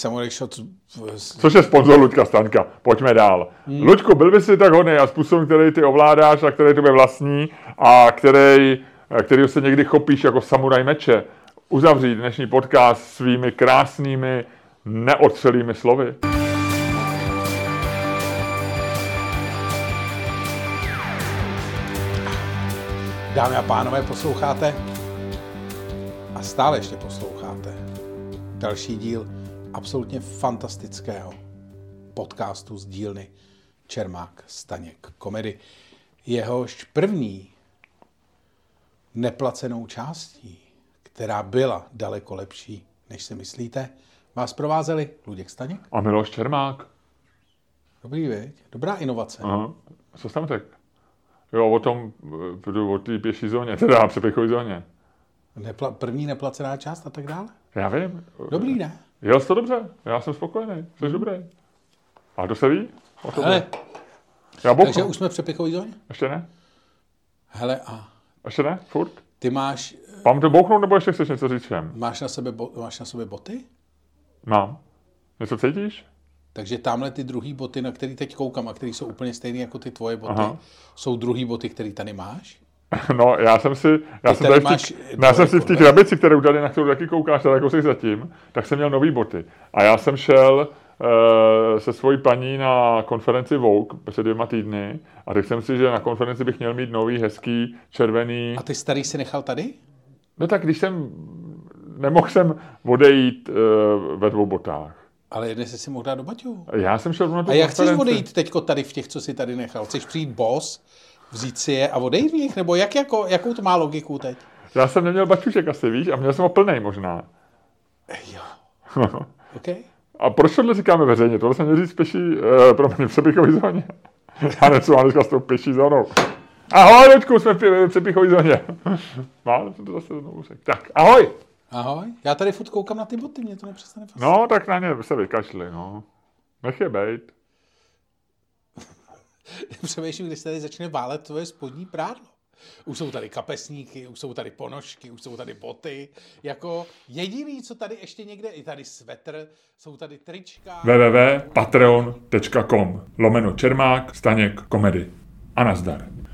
A: z-
B: Což je sponzor Luďka Stanka. Pojďme dál. Hmm. Luďku, byl by si tak hodný a způsob, který ty ovládáš a který tebe vlastní a který, který se někdy chopíš jako samuraj meče, uzavřít dnešní podcast svými krásnými, neotřelými slovy.
A: Dámy a pánové, posloucháte a stále ještě posloucháte další díl absolutně fantastického podcastu z dílny Čermák Staněk komedy. Jehož první neplacenou částí, která byla daleko lepší, než si myslíte, vás provázeli Luděk Staněk.
B: A Miloš Čermák.
A: Dobrý, věď? Dobrá inovace.
B: Aha. Co tam řekl? Jo, o tom, o té pěší zóně, teda přepichové zóně.
A: Nepla- první neplacená část a tak dále.
B: Já vím.
A: Dobrý, ne?
B: Jel jsi to dobře, já jsem spokojený, jsi dobrý. A to se ví? O tobě?
A: Hele,
B: já bouchnu.
A: takže už jsme v přepichový zóně?
B: Ještě ne?
A: Hele, a
B: Ještě ne? Furt?
A: ty máš,
B: Mám to bouchnout, nebo ještě chceš něco říct všem?
A: máš, na sebe, bo, máš na sobě boty?
B: Mám. Něco cítíš?
A: Takže tamhle ty druhý boty, na který teď koukám a který jsou úplně stejné jako ty tvoje boty,
B: Aha.
A: jsou druhý boty, který tady máš?
B: No, já jsem si, já
A: Ty
B: jsem
A: tady
B: v tý, já jsem si v té
A: dvojku,
B: krabici, kterou tady, na kterou taky koukáš, tady kousek zatím, tak jsem měl nový boty. A já jsem šel uh, se svojí paní na konferenci Vogue před dvěma týdny a řekl jsem si, že na konferenci bych měl mít nový, hezký, červený.
A: A ty starý si nechal tady?
B: No tak když jsem, nemohl jsem odejít uh, ve dvou botách.
A: Ale jedné si si mohl dát do baťů.
B: Já jsem šel na tu
A: A jak chceš odejít teďko tady v těch, co si tady nechal? Chceš přijít boss, vzít si je a odejít v nich? Nebo jak, jako, jakou to má logiku teď?
B: Já jsem neměl bačušek asi, víš, a měl jsem ho plnej možná.
A: Jo. OK?
B: A proč tohle říkáme veřejně? Tohle jsem měl říct pěší, uh, promiň, v přepichový zóně. *laughs* Já nevím, co mám dneska s tou pěší zónou. Ahoj, Luďku, jsme v přepichový zóně. *laughs* Jsem to zase znovu řekl. Tak, ahoj.
A: Ahoj. Já tady furt koukám na ty boty, mě to nepřestane fascinovat.
B: No, tak na ně se vykašli, no. Nech je bejt. *laughs*
A: Přemýšlím, když se tady začne válet tvoje spodní prádlo. Už jsou tady kapesníky, už jsou tady ponožky, už jsou tady boty. Jako jediný, co tady ještě někde, i tady svetr, jsou tady trička.
B: www.patreon.com lomeno Čermák, Staněk, komedy. A nazdar.